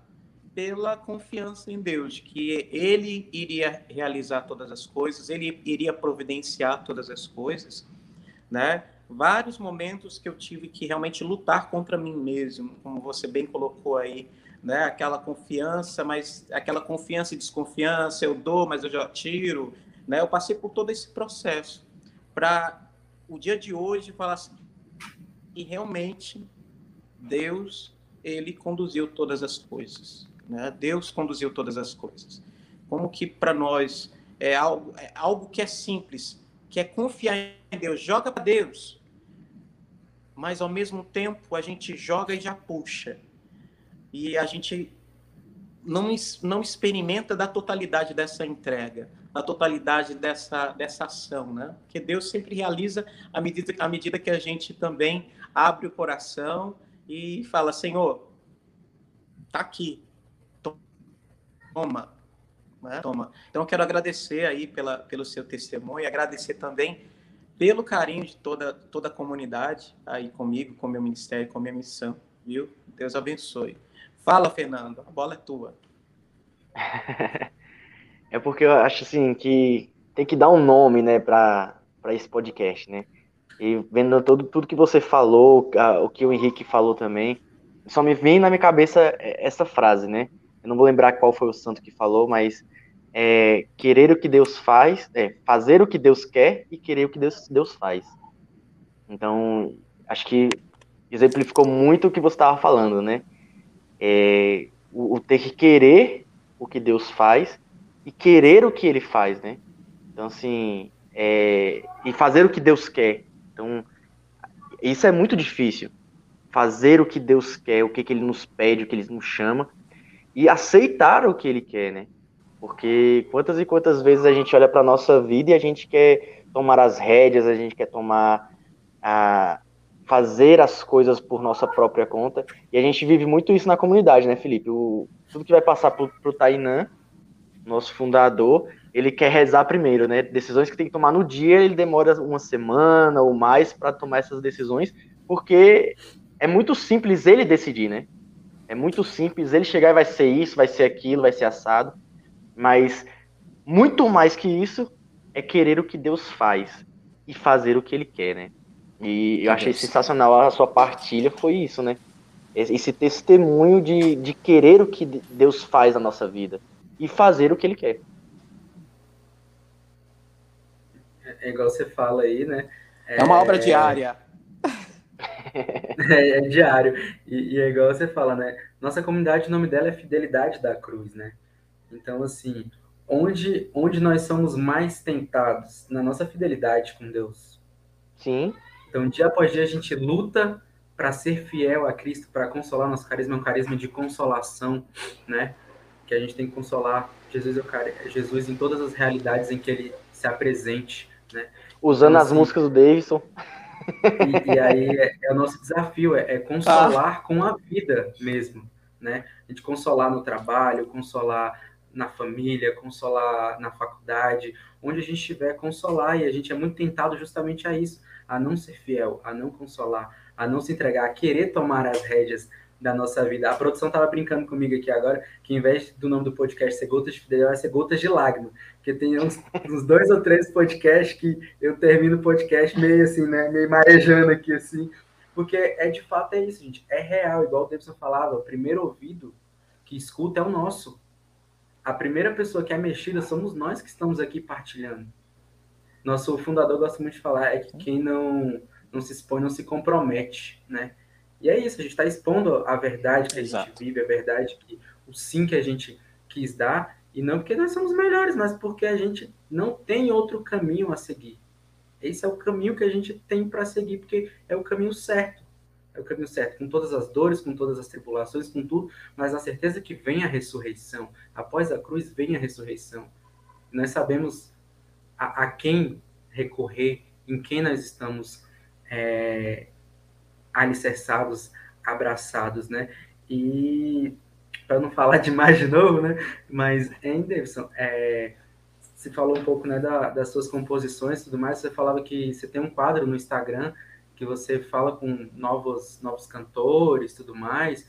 pela confiança em Deus, que Ele iria realizar todas as coisas, Ele iria providenciar todas as coisas, né? Vários momentos que eu tive que realmente lutar contra mim mesmo, como você bem colocou aí, né? Aquela confiança, mas aquela confiança e desconfiança, eu dou, mas eu já tiro, né? Eu passei por todo esse processo para o dia de hoje falar assim, e realmente Deus ele conduziu todas as coisas. Né? Deus conduziu todas as coisas. Como que para nós é algo, é algo que é simples, que é confiar em Deus, joga para Deus. Mas ao mesmo tempo a gente joga e já puxa. E a gente não, não experimenta da totalidade dessa entrega, da totalidade dessa, dessa ação, né? Porque Deus sempre realiza à medida, à medida que a gente também abre o coração e fala, Senhor, tá aqui, toma, né? toma. Então, eu quero agradecer aí pela, pelo seu testemunho, agradecer também pelo carinho de toda, toda a comunidade aí comigo, com meu ministério, com minha missão, viu? Deus abençoe. Fala, Fernando, a bola é tua. é porque eu acho assim que tem que dar um nome, né, para esse podcast, né? E vendo todo, tudo que você falou, o que o Henrique falou também, só me vem na minha cabeça essa frase, né? eu não vou lembrar qual foi o santo que falou, mas é, querer o que Deus faz, é, fazer o que Deus quer e querer o que Deus, Deus faz. Então, acho que exemplificou muito o que você estava falando, né? É, o, o, ter que querer o que Deus faz e querer o que Ele faz, né? Então, assim, é, e fazer o que Deus quer. Então, isso é muito difícil. Fazer o que Deus quer, o que, que Ele nos pede, o que Ele nos chama, e aceitar o que ele quer, né? Porque quantas e quantas vezes a gente olha para nossa vida e a gente quer tomar as rédeas, a gente quer tomar a fazer as coisas por nossa própria conta. E a gente vive muito isso na comunidade, né, Felipe? O, tudo que vai passar pro, pro Tainã, nosso fundador, ele quer rezar primeiro, né? Decisões que tem que tomar no dia, ele demora uma semana ou mais para tomar essas decisões, porque é muito simples ele decidir, né? É muito simples, ele chegar e vai ser isso, vai ser aquilo, vai ser assado. Mas muito mais que isso é querer o que Deus faz e fazer o que ele quer, né? E eu achei sensacional a sua partilha, foi isso, né? Esse testemunho de, de querer o que Deus faz na nossa vida e fazer o que ele quer. É igual você fala aí, né? É, é uma obra diária. é, é, diário. E, e, é igual você fala, né? Nossa comunidade, o nome dela é Fidelidade da Cruz, né? Então, assim, onde, onde nós somos mais tentados? Na nossa fidelidade com Deus. Sim. Então, dia após dia, a gente luta para ser fiel a Cristo, para consolar. Nosso carisma é um carisma de consolação, né? Que a gente tem que consolar Jesus, Jesus em todas as realidades em que ele se apresente, né? Usando então, assim, as músicas do Davidson. E, e aí é, é, o nosso desafio, é, é consolar ah. com a vida mesmo, né? A gente consolar no trabalho, consolar na família, consolar na faculdade, onde a gente estiver, consolar, e a gente é muito tentado justamente a isso, a não ser fiel, a não consolar, a não se entregar, a querer tomar as rédeas da nossa vida. A produção estava brincando comigo aqui agora, que em vez do nome do podcast ser Gotas de Fidelidade, vai ser Gotas de Lágrima. Porque tem uns, uns, dois ou três podcasts que eu termino o podcast meio assim, né? Meio marejando aqui, assim. Porque é de fato é isso, gente. É real, igual o Davidson falava, o primeiro ouvido que escuta é o nosso. A primeira pessoa que é mexida somos nós que estamos aqui partilhando. Nosso fundador gosta muito de falar é que quem não, não se expõe não se compromete, né? E é isso, a gente está expondo a verdade que a Exato. gente vive, a verdade que o sim que a gente quis dar, e não porque nós somos melhores, mas porque a gente não tem outro caminho a seguir. Esse é o caminho que a gente tem para seguir, porque é o caminho certo. É o caminho certo, com todas as dores, com todas as tribulações, com tudo, mas a certeza que vem a ressurreição. Após a cruz vem a ressurreição. Nós sabemos a, a quem recorrer, em quem nós estamos é, alicerçados, abraçados, né? E para não falar demais de novo, né? Mas, hein, Davidson, é, você falou um pouco né, da, das suas composições e tudo mais, você falava que você tem um quadro no Instagram que você fala com novos, novos cantores tudo mais,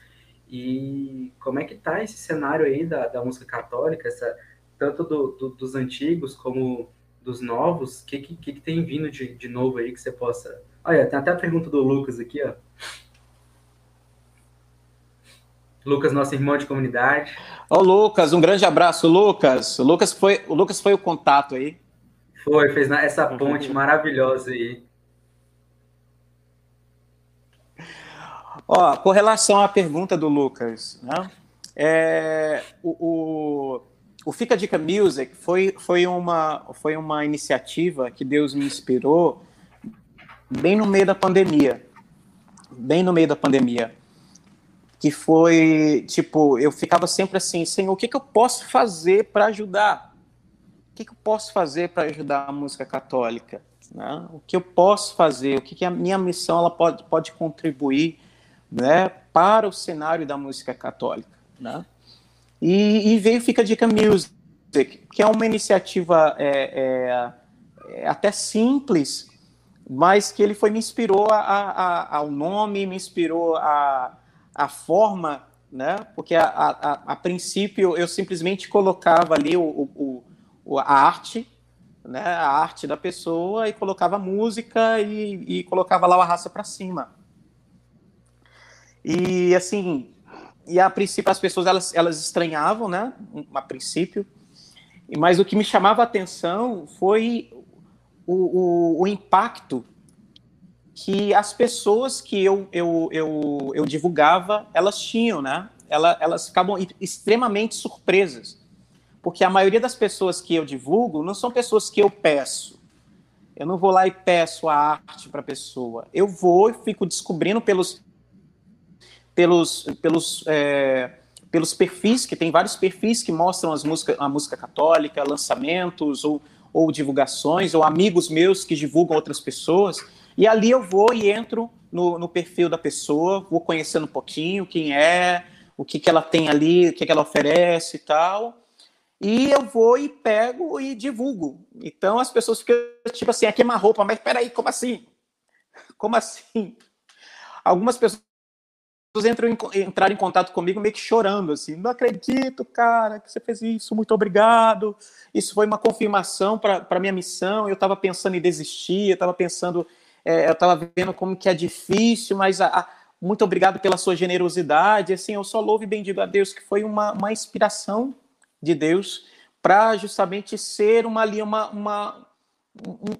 e como é que tá esse cenário aí da, da música católica, essa, tanto do, do, dos antigos como dos novos, o que, que, que, tem vindo de, de novo aí que você possa... Olha, tem até a pergunta do Lucas aqui, ó. Lucas, nosso irmão de comunidade. Ô, Lucas, um grande abraço, Lucas. O Lucas foi o, Lucas foi o contato aí. Foi, fez essa ponte maravilhosa aí. Ó, com relação à pergunta do Lucas, né? É, o, o, o Fica Dica Music foi, foi, uma, foi uma iniciativa que Deus me inspirou bem no meio da pandemia. Bem no meio da pandemia que foi tipo, eu ficava sempre assim, Senhor, o que, que eu posso fazer para ajudar? O que, que eu posso fazer para ajudar a música católica? Né? O que eu posso fazer? O que, que a minha missão ela pode, pode contribuir né, para o cenário da música católica? Né? E, e veio Fica Dica Music, que é uma iniciativa é, é, é até simples, mas que ele foi me inspirou a, a, ao nome, me inspirou a a forma, né? Porque a, a, a princípio eu simplesmente colocava ali o, o, o, a arte, né? A arte da pessoa e colocava música e, e colocava lá a raça para cima. E assim, e a princípio as pessoas elas, elas estranhavam, né? A princípio. Mas o que me chamava a atenção foi o, o, o impacto que as pessoas que eu, eu, eu, eu divulgava, elas tinham, né? Elas, elas ficavam extremamente surpresas. Porque a maioria das pessoas que eu divulgo não são pessoas que eu peço. Eu não vou lá e peço a arte para a pessoa. Eu vou e fico descobrindo pelos, pelos, pelos, é, pelos perfis, que tem vários perfis que mostram as música, a música católica, lançamentos ou, ou divulgações, ou amigos meus que divulgam outras pessoas. E ali eu vou e entro no, no perfil da pessoa, vou conhecendo um pouquinho quem é, o que, que ela tem ali, o que, que ela oferece e tal. E eu vou e pego e divulgo. Então as pessoas ficam tipo assim, aqui é uma roupa, mas peraí, como assim? Como assim? Algumas pessoas entram em, entraram em contato comigo meio que chorando, assim, não acredito, cara, que você fez isso, muito obrigado. Isso foi uma confirmação para a minha missão. Eu estava pensando em desistir, eu estava pensando é, eu estava vendo como que é difícil, mas a, a, muito obrigado pela sua generosidade. Assim, eu só louvo e bendigo a Deus, que foi uma, uma inspiração de Deus para justamente ser uma ali uma, uma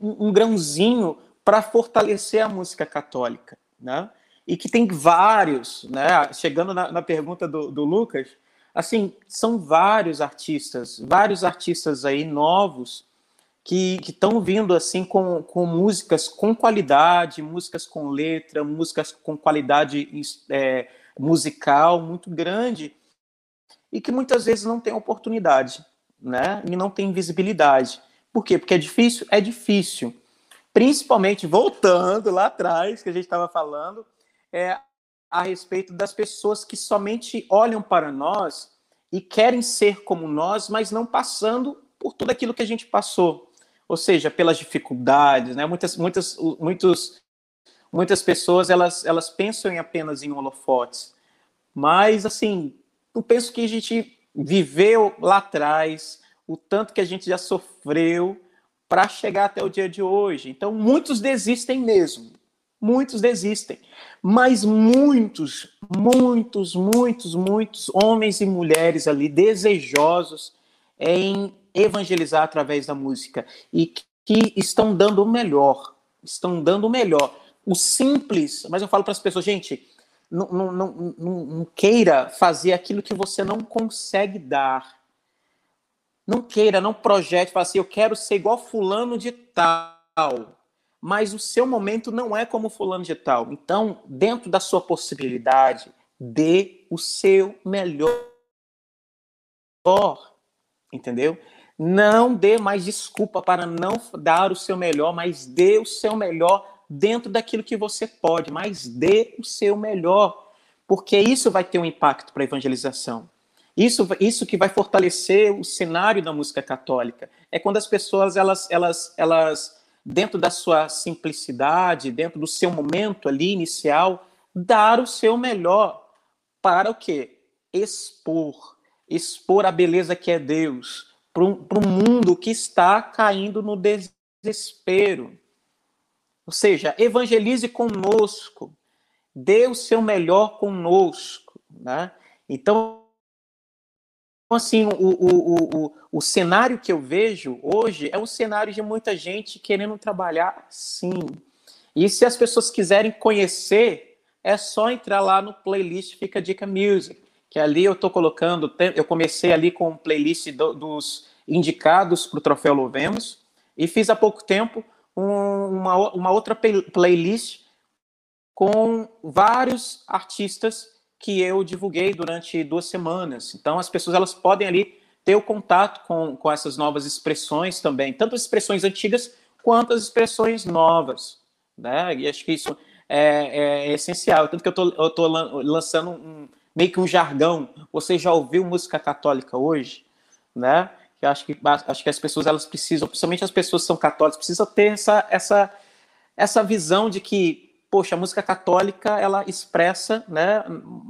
um, um grãozinho para fortalecer a música católica, né? E que tem vários, né? Chegando na, na pergunta do, do Lucas, assim, são vários artistas, vários artistas aí novos que estão vindo assim com, com músicas com qualidade, músicas com letra, músicas com qualidade é, musical muito grande e que muitas vezes não tem oportunidade, né? E não tem visibilidade. Por quê? Porque é difícil? É difícil. Principalmente voltando lá atrás, que a gente estava falando, é a respeito das pessoas que somente olham para nós e querem ser como nós, mas não passando por tudo aquilo que a gente passou ou seja, pelas dificuldades, né? Muitas, muitas, muitos, muitas pessoas elas, elas pensam em apenas em holofotes, mas assim, eu penso que a gente viveu lá atrás, o tanto que a gente já sofreu para chegar até o dia de hoje. Então, muitos desistem mesmo, muitos desistem, mas muitos, muitos, muitos, muitos homens e mulheres ali desejosos em evangelizar através da música e que estão dando o melhor, estão dando o melhor. O simples, mas eu falo para as pessoas, gente, não, não, não, não, queira fazer aquilo que você não consegue dar. Não queira, não projete, fale assim, eu quero ser igual fulano de tal. Mas o seu momento não é como fulano de tal. Então, dentro da sua possibilidade, dê o seu melhor. Entendeu? Não dê mais desculpa para não dar o seu melhor, mas dê o seu melhor dentro daquilo que você pode, mas dê o seu melhor, porque isso vai ter um impacto para a evangelização. Isso, isso que vai fortalecer o cenário da música católica. É quando as pessoas, elas, elas, elas, dentro da sua simplicidade, dentro do seu momento ali inicial, dar o seu melhor para o quê? Expor. Expor a beleza que é Deus para um mundo que está caindo no desespero. Ou seja, evangelize conosco, dê o seu melhor conosco. Né? Então, assim, o, o, o, o cenário que eu vejo hoje é um cenário de muita gente querendo trabalhar sim. E se as pessoas quiserem conhecer, é só entrar lá no playlist Fica Dica Music que ali eu estou colocando, eu comecei ali com um playlist do, dos indicados para o Troféu Louvemos, e fiz há pouco tempo um, uma, uma outra playlist com vários artistas que eu divulguei durante duas semanas. Então as pessoas elas podem ali ter o contato com, com essas novas expressões também, tanto as expressões antigas quanto as expressões novas. Né? E acho que isso é, é essencial. Tanto que eu estou lançando um, meio que um jargão. Você já ouviu música católica hoje? Né? Eu acho que, acho que as pessoas elas precisam, principalmente as pessoas que são católicas, precisam ter essa, essa, essa visão de que, poxa, a música católica ela expressa, né?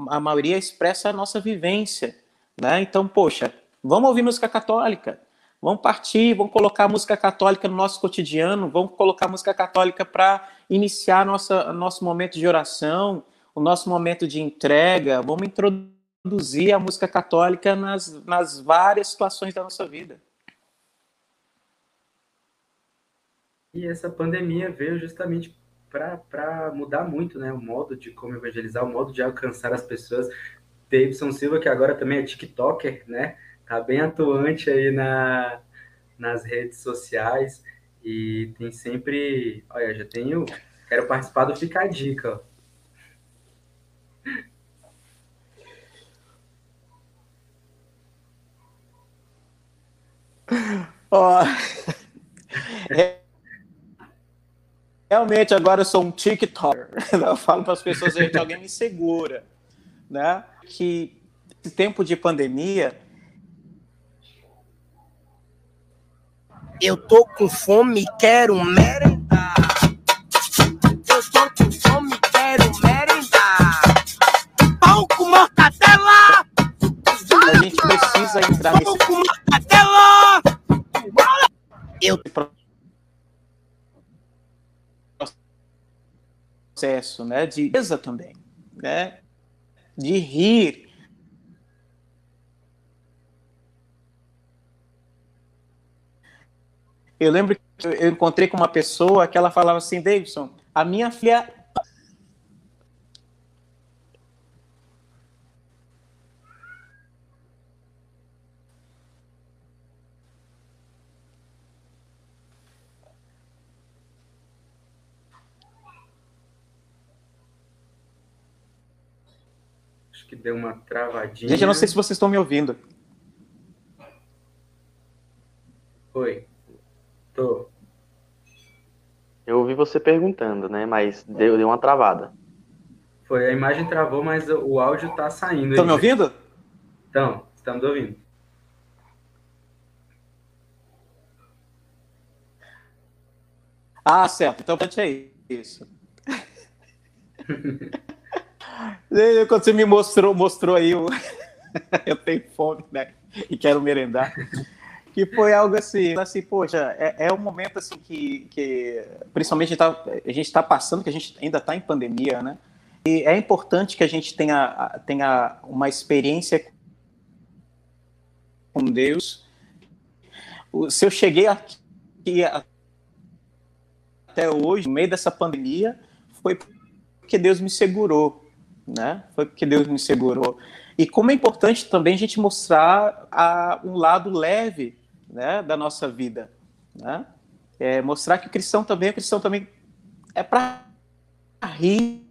A maioria expressa a nossa vivência, né? Então, poxa, vamos ouvir música católica, vamos partir, vamos colocar a música católica no nosso cotidiano, vamos colocar a música católica para iniciar nossa, nosso momento de oração, o nosso momento de entrega, vamos introduzir a música católica nas, nas várias situações da nossa vida. E essa pandemia veio justamente para mudar muito né, o modo de como evangelizar, o modo de alcançar as pessoas. Davidson Silva, que agora também é TikToker, né? Tá bem atuante aí na, nas redes sociais e tem sempre. Olha, já tenho. Quero participar do Fica a Dica. Ó. Oh. Realmente, agora eu sou um TikToker. Eu falo para as pessoas, gente, alguém me segura. Né? Que esse tempo de pandemia. Eu tô com fome, quero merendar. Eu tô com fome, quero merendar. Pão com mortadela! A gente precisa entrar nesse. Processo, né, de beleza também, né, de rir. Eu lembro que eu encontrei com uma pessoa que ela falava assim, Davidson, a minha filha que deu uma Gente, eu não sei se vocês estão me ouvindo. Oi. Tô. Eu ouvi você perguntando, né? Mas deu, deu uma travada. Foi, a imagem travou, mas o áudio tá saindo. Estão me ouvindo? Então, estamos ouvindo. Ah, certo. Então, é isso. Quando você me mostrou, mostrou aí, o... eu tenho fome, né? E quero merendar. Que foi algo assim, assim, poxa, é, é um momento assim que, que principalmente a gente está tá passando, que a gente ainda está em pandemia, né? E é importante que a gente tenha, tenha uma experiência com Deus. Se eu cheguei aqui até hoje, no meio dessa pandemia, foi porque Deus me segurou né? Foi porque Deus me segurou. E como é importante também a gente mostrar a, um lado leve, né, da nossa vida, né? É, mostrar que o cristão também, o cristão também é para rir.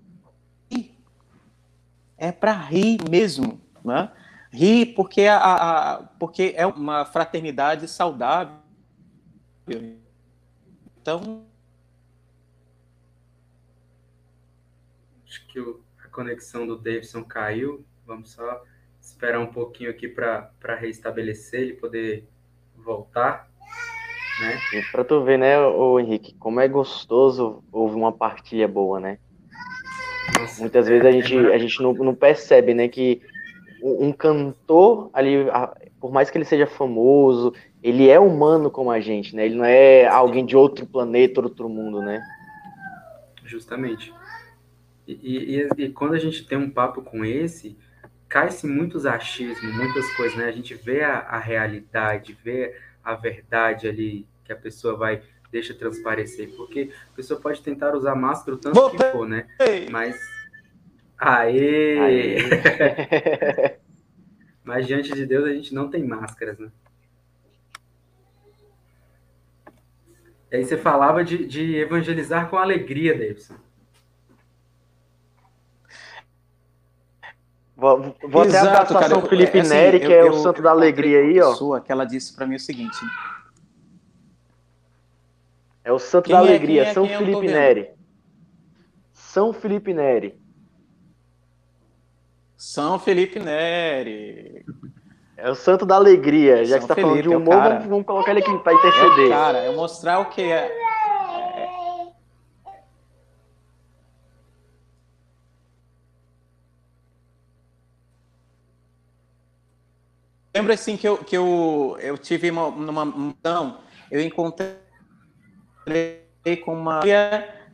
É para rir mesmo, né? Rir porque, a, a, porque é uma fraternidade saudável. Então. Acho que a conexão do Davidson caiu. Vamos só esperar um pouquinho aqui para reestabelecer ele poder voltar. Né? Para tu ver, né, o Henrique, como é gostoso ouvir uma partilha boa, né? Nossa, Muitas vezes a é gente, a gente não, não percebe, né, que um cantor ali, por mais que ele seja famoso, ele é humano como a gente, né? Ele não é alguém de outro planeta, outro mundo, né? Justamente. E, e, e quando a gente tem um papo com esse, cai-se muitos achismos, muitas coisas, né? A gente vê a, a, realidade, vê a verdade ali que a pessoa vai deixa transparecer, porque a pessoa pode tentar usar máscara o tanto que for, né? Mas Aê! Aê. Mas diante de Deus a gente não tem máscaras, né? E aí você falava de, de evangelizar com alegria, Davidson. Vou, vou Exato, até a citação Felipe é, assim, Neri, que é eu, o santo eu, da alegria aí, ó. Pessoa que ela disse para mim o seguinte. É o santo quem da é, alegria, é, São Felipe Neri. São Felipe Neri. São Felipe Neri. É o santo da alegria. Já São que você tá falando de é humor, vamos, vamos, colocar ele aqui para interceder. É cara, é mostrar o que é. Lembro assim que eu, que eu, eu tive uma, numa então, eu encontrei com uma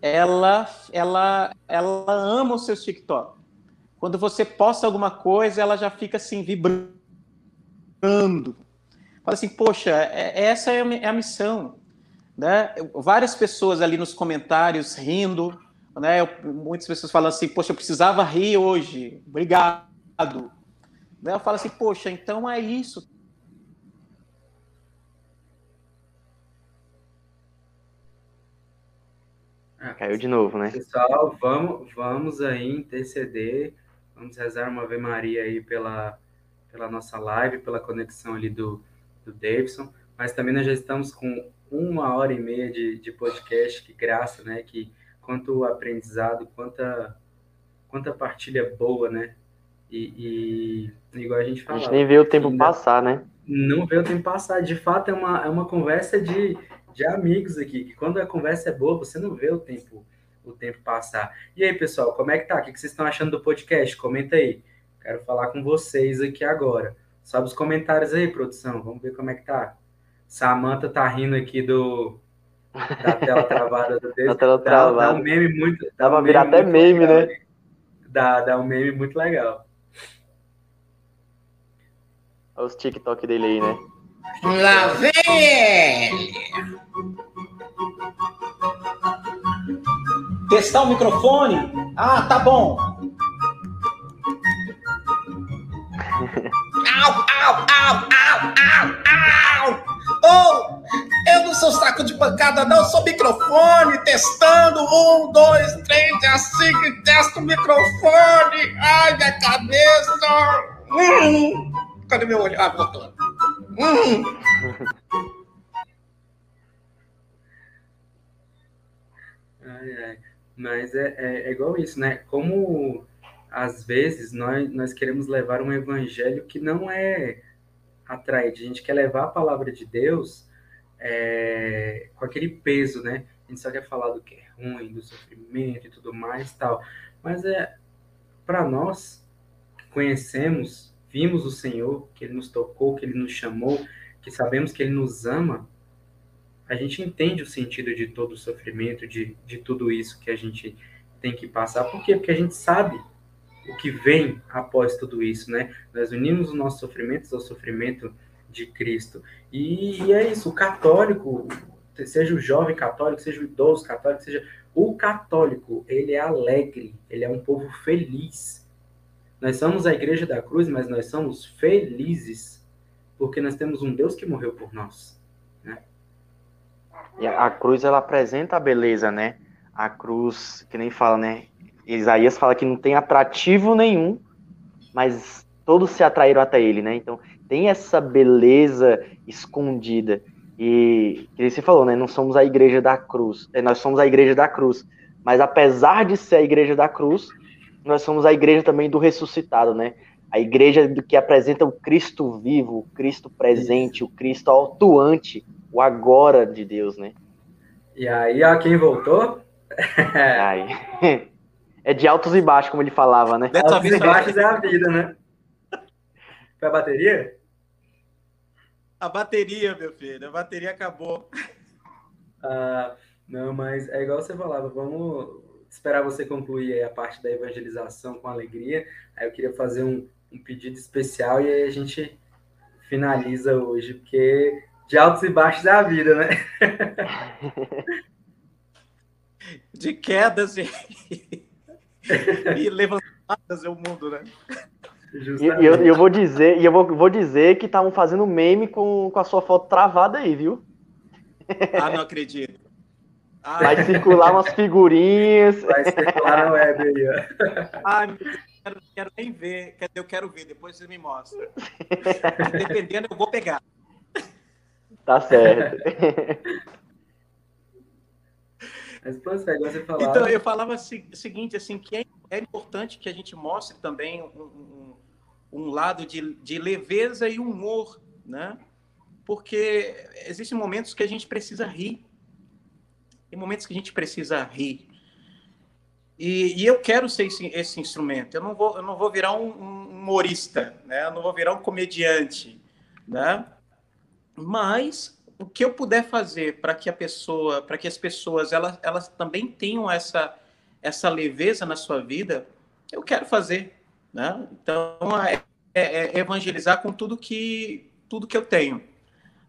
ela ela ela ama os seus TikTok. Quando você posta alguma coisa, ela já fica assim, vibrando. Fala assim, poxa, é, essa é, é a missão. Né? Várias pessoas ali nos comentários rindo, né? muitas pessoas falam assim, poxa, eu precisava rir hoje, obrigado. Né? Eu falo assim, poxa, então é isso. Caiu de novo, né? Pessoal, vamos, vamos aí interceder Vamos rezar uma Ave Maria aí pela, pela nossa live, pela conexão ali do, do Davidson. Mas também nós já estamos com uma hora e meia de, de podcast, que graça, né? Que quanto aprendizado, quanta, quanta partilha boa, né? E, e igual a gente falou. A gente nem vê o tempo passar, né? Não vê o tempo passar. De fato, é uma, é uma conversa de, de amigos aqui, que quando a conversa é boa, você não vê o tempo o tempo passar. E aí, pessoal, como é que tá? O que vocês estão achando do podcast? Comenta aí. Quero falar com vocês aqui agora. Sobe os comentários aí, produção. Vamos ver como é que tá. Samanta tá rindo aqui do da tela travada do texto. Da tela travada. Dá, dá um meme muito. Dá, dá pra um virar até meme, legal, né? Dá, dá um meme muito legal. Olha os TikTok dele aí, né? Lá vem! Testar o microfone? Ah, tá bom. au, au, au, au, au, au. Oh, eu não sou saco de pancada, não, eu sou microfone, testando. Um, dois, três, assim que testa o microfone. Ai, minha cabeça. Hum. Cadê meu olho? Ah, voltou. Hum. Ai, ai. Mas é, é, é, igual isso, né? Como às vezes nós, nós queremos levar um evangelho que não é atraente, a gente quer levar a palavra de Deus é, com aquele peso, né? A gente só quer falar do que é ruim, do sofrimento e tudo mais tal. Mas é para nós que conhecemos, vimos o Senhor, que Ele nos tocou, que Ele nos chamou, que sabemos que Ele nos ama, a gente entende o sentido de todo o sofrimento, de, de tudo isso que a gente tem que passar. Por quê? Porque a gente sabe o que vem após tudo isso, né? Nós unimos os nossos sofrimentos ao sofrimento de Cristo. E, e é isso, o católico, seja o jovem católico, seja o idoso católico, seja o católico, ele é alegre, ele é um povo feliz. Nós somos a igreja da cruz, mas nós somos felizes porque nós temos um Deus que morreu por nós. E a, cruz ela apresenta a beleza, né? a cruz, que nem fala, né? Isaías fala que não tem atrativo nenhum, mas todos se atraíram até ele, né? Então tem essa beleza escondida. E que você falou, né? Não somos a igreja da cruz, é, nós somos a igreja da cruz. Mas apesar de ser a igreja da cruz, nós somos a igreja também do ressuscitado, né? A igreja do que apresenta o Cristo vivo, o Cristo presente, o Cristo atuante, o agora de Deus, né? E aí, ó, quem voltou? aí. É de altos e baixos, como ele falava, né? Altos e baixos é a vida, né? Foi a bateria? A bateria, meu filho, a bateria acabou. Ah, não, mas é igual você falava, vamos esperar você concluir a parte da evangelização com alegria. Aí eu queria fazer um, um pedido especial e aí a gente finaliza hoje, porque de altos e baixos é a vida, né? De quedas e, e levantadas é o mundo, né? E eu, eu, vou dizer, e eu vou, vou dizer que estavam fazendo meme com, com a sua foto travada aí, viu? Ah, não acredito. Ah, Vai circular umas figurinhas. Vai circular na web aí, ó. Ai, meu Deus, quero, quero nem ver. Eu quero ver, depois você me mostra. Dependendo, eu vou pegar. Tá certo. Mas prossegue, você falava. Então, eu falava o seguinte, assim, que é, é importante que a gente mostre também um, um, um lado de, de leveza e humor, né? Porque existem momentos que a gente precisa rir. Tem momentos que a gente precisa rir. E, e eu quero ser esse, esse, instrumento. Eu não vou, eu não vou virar um, um humorista, né? Eu não vou virar um comediante, né? Mas o que eu puder fazer para que a pessoa, para que as pessoas, elas, elas também tenham essa essa leveza na sua vida, eu quero fazer, né? Então é, é, é evangelizar com tudo que tudo que eu tenho,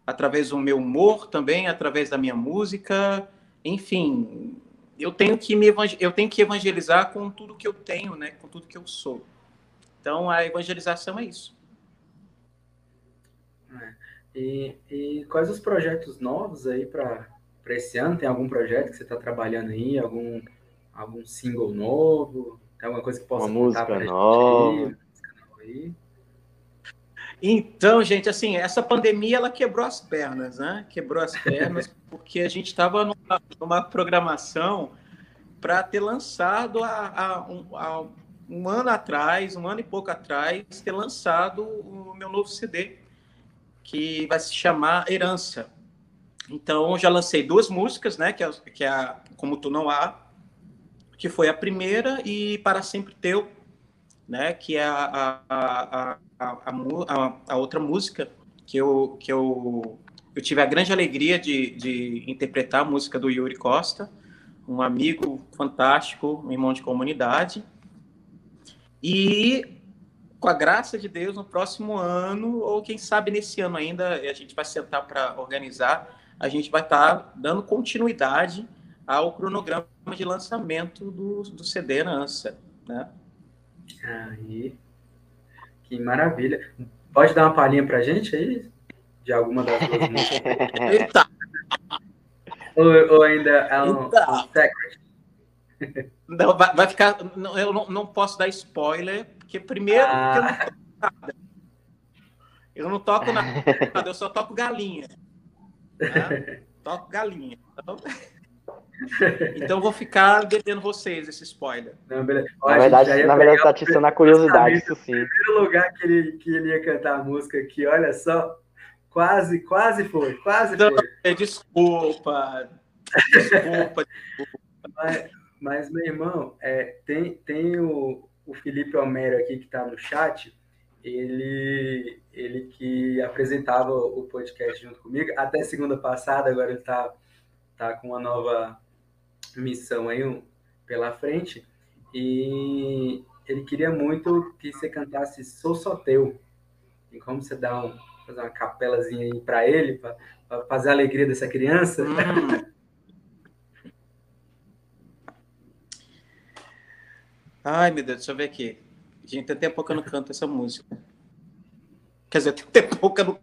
através do meu humor também, através da minha música, enfim, eu tenho que me eu tenho que evangelizar com tudo que eu tenho, né? Com tudo que eu sou. Então a evangelização é isso. É. E, e quais os projetos novos aí para esse ano? Tem algum projeto que você está trabalhando aí? Algum, algum single novo? Tem alguma coisa que possa Uma música nova. Aí, música nova aí? Então, gente, assim, essa pandemia ela quebrou as pernas, né? Quebrou as pernas porque a gente estava numa, numa, programação para ter lançado há, um, um ano atrás, um ano e pouco atrás, ter lançado o meu novo CD, que vai se chamar Herança. Então, já lancei duas músicas, né? Que é, que é a Como Tu Não Há, que foi a primeira, e Para Sempre Teu, né? Que é a, a, a, a, a outra música que eu, que eu, eu tive a grande alegria de, de interpretar a música do Yuri Costa, um amigo fantástico, um irmão de comunidade. E com a graça de Deus, no próximo ano, ou quem sabe nesse ano ainda, a gente vai sentar para organizar, a gente vai estar tá dando continuidade ao cronograma de lançamento do, do CD na ANSA, né? Aí, que maravilha. Pode dar uma palhinha para a gente aí? De alguma das duas músicas? Eita! ou, ou, ainda é um, um secret? Não, vai, vai ficar. Não, eu não, não posso dar spoiler, porque primeiro ah. eu não toco nada. Eu não toco nada, eu só toco galinha. Né? Toco galinha. Então, então vou ficar devendo vocês esse spoiler. Não, Ó, na verdade, na verdade tá te na curiosidade, isso sim. Primeiro lugar que ele, que ele ia cantar a música aqui, olha só, quase, quase foi, quase não, foi. Desculpa, desculpa, desculpa. Mas, mas, meu irmão, é, tem, tem o, o Felipe Homero aqui que está no chat, ele, ele que apresentava o podcast junto comigo, até segunda passada, agora ele está tá com uma nova missão aí um, pela frente, e ele queria muito que você cantasse Sou Só Teu. E como você dá um, fazer uma capelazinha aí para ele, para fazer a alegria dessa criança? Hum. Ai, meu Deus, deixa eu ver aqui. Gente, tem tempo que eu não canto essa música. Quer dizer, tem tempo que eu não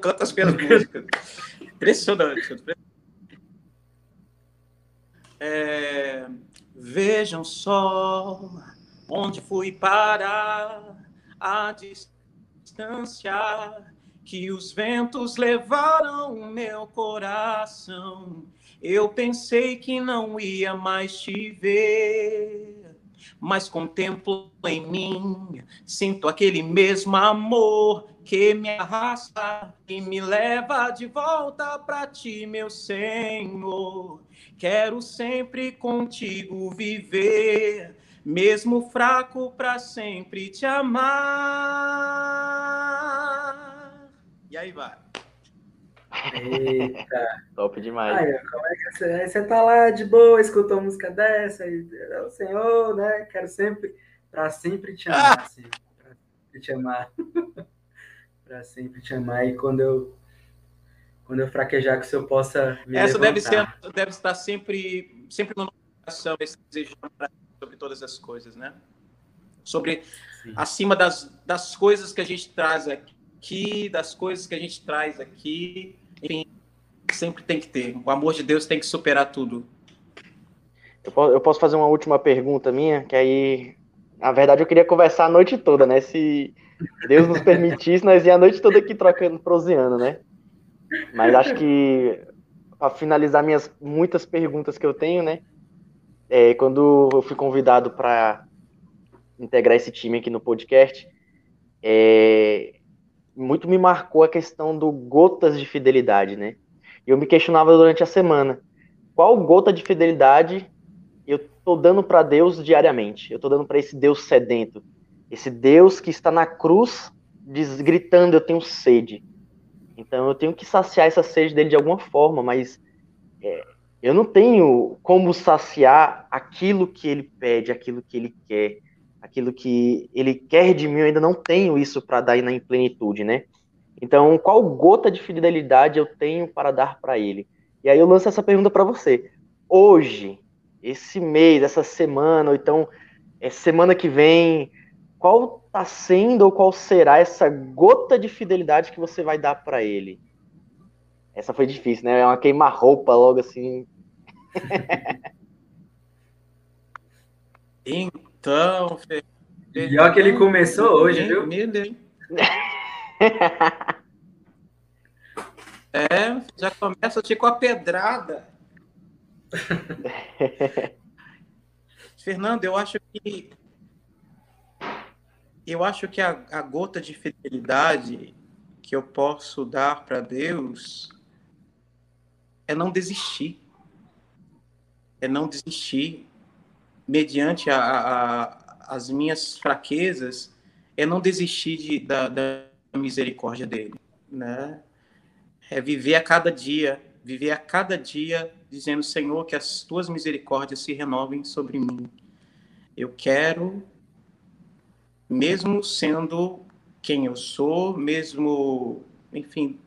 canto as minhas músicas. Impressionante. É, vejam só onde fui parar a distância que os ventos levaram o meu coração. Eu pensei que não ia mais te ver, mas contemplo em mim, sinto aquele mesmo amor que me arrasta e me leva de volta para ti, meu Senhor. Quero sempre contigo viver, mesmo fraco para sempre te amar. E aí vai. Eita. Top demais. Aí, como é que você, você tá lá de boa, escutou uma música dessa, e o Senhor, né? Quero sempre, para sempre te amar, ah! sempre, pra sempre te amar. para sempre te amar. E quando eu quando eu fraquejar, que o Senhor possa me Essa deve ser deve estar sempre sempre no coração esse desejo sobre todas as coisas, né? Sobre Sim. acima das, das coisas que a gente traz aqui, das coisas que a gente traz aqui, enfim, sempre tem que ter. O amor de Deus tem que superar tudo. Eu posso fazer uma última pergunta minha, que aí, na verdade, eu queria conversar a noite toda, né? Se Deus nos permitisse, nós ia a noite toda aqui trocando, proseando, né? Mas acho que, para finalizar minhas muitas perguntas que eu tenho, né? É, quando eu fui convidado para integrar esse time aqui no podcast, é, muito me marcou a questão do gotas de fidelidade, né? Eu me questionava durante a semana, qual gota de fidelidade eu tô dando para Deus diariamente? Eu tô dando para esse Deus sedento, esse Deus que está na cruz diz, gritando: Eu tenho sede. Então eu tenho que saciar essa sede dele de alguma forma, mas é, eu não tenho como saciar aquilo que ele pede, aquilo que ele quer, aquilo que ele quer de mim. Eu ainda não tenho isso para dar na plenitude, né? Então, qual gota de fidelidade eu tenho para dar para ele? E aí eu lanço essa pergunta para você. Hoje, esse mês, essa semana, ou então é, semana que vem, qual está sendo ou qual será essa gota de fidelidade que você vai dar para ele? Essa foi difícil, né? É uma queima-roupa logo assim. então, e olha que ele começou hoje, viu? É, já começa tipo a pedrada. Fernando, eu acho que eu acho que a, a gota de fidelidade que eu posso dar para Deus é não desistir. É não desistir mediante a, a, as minhas fraquezas, é não desistir de, da, da misericórdia dele, né? É viver a cada dia, viver a cada dia dizendo, Senhor, que as tuas misericórdias se renovem sobre mim. Eu quero mesmo sendo quem eu sou, mesmo, enfim,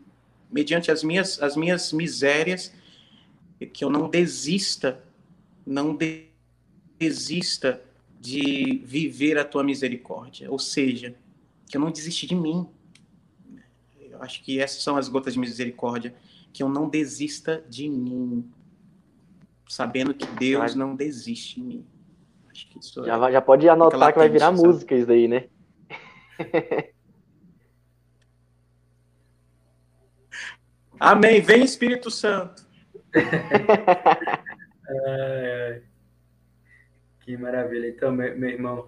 mediante as minhas, as minhas misérias, que eu não desista, não desista de viver a tua misericórdia, ou seja, que eu não desiste de mim. Eu acho que essas são as gotas de misericórdia, que eu não desista de mim, sabendo que Deus não desiste de mim. Já, já pode anotar que vai virar sabe? música isso daí, né? Amém. Vem Espírito Santo. é, que maravilha. Então, meu, irmão,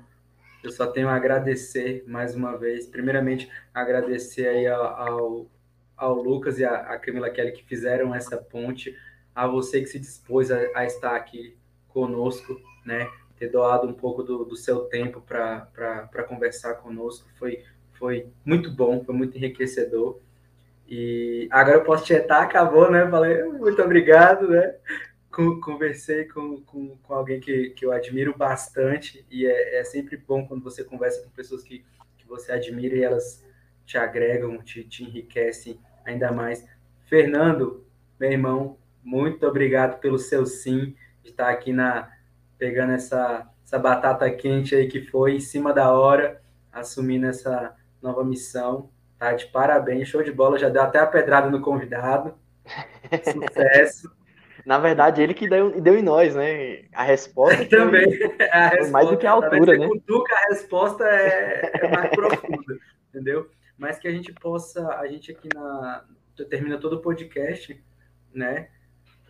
eu só tenho a agradecer mais uma vez. Primeiramente, agradecer aí ao, ao, Lucas e a Camila Kelly que fizeram essa ponte, a você que se dispôs a, a estar aqui conosco, né? ter doado um pouco do, do seu tempo para conversar conosco. Foi, foi muito bom, foi muito enriquecedor. E agora eu posso tietar, acabou, né? Falei, muito obrigado, né? Conversei com, com, com alguém que, que eu admiro bastante e é, é sempre bom quando você conversa com pessoas que, que você admira e elas te agregam, te, te enriquecem ainda mais. Fernando, meu irmão, muito obrigado pelo seu sim, de estar aqui na, pegando essa, essa batata quente aí que foi em cima da hora, assumindo essa nova missão. Tá de parabéns, show de bola, já deu até a pedrada no convidado. Sucesso. Na verdade, ele que deu, deu em nós, né? A resposta. Também. A resposta, mais do que a altura, né? Cutuca, a resposta é, é mais profunda, entendeu? Mas que a gente possa, a gente aqui na. Termina todo o podcast, né?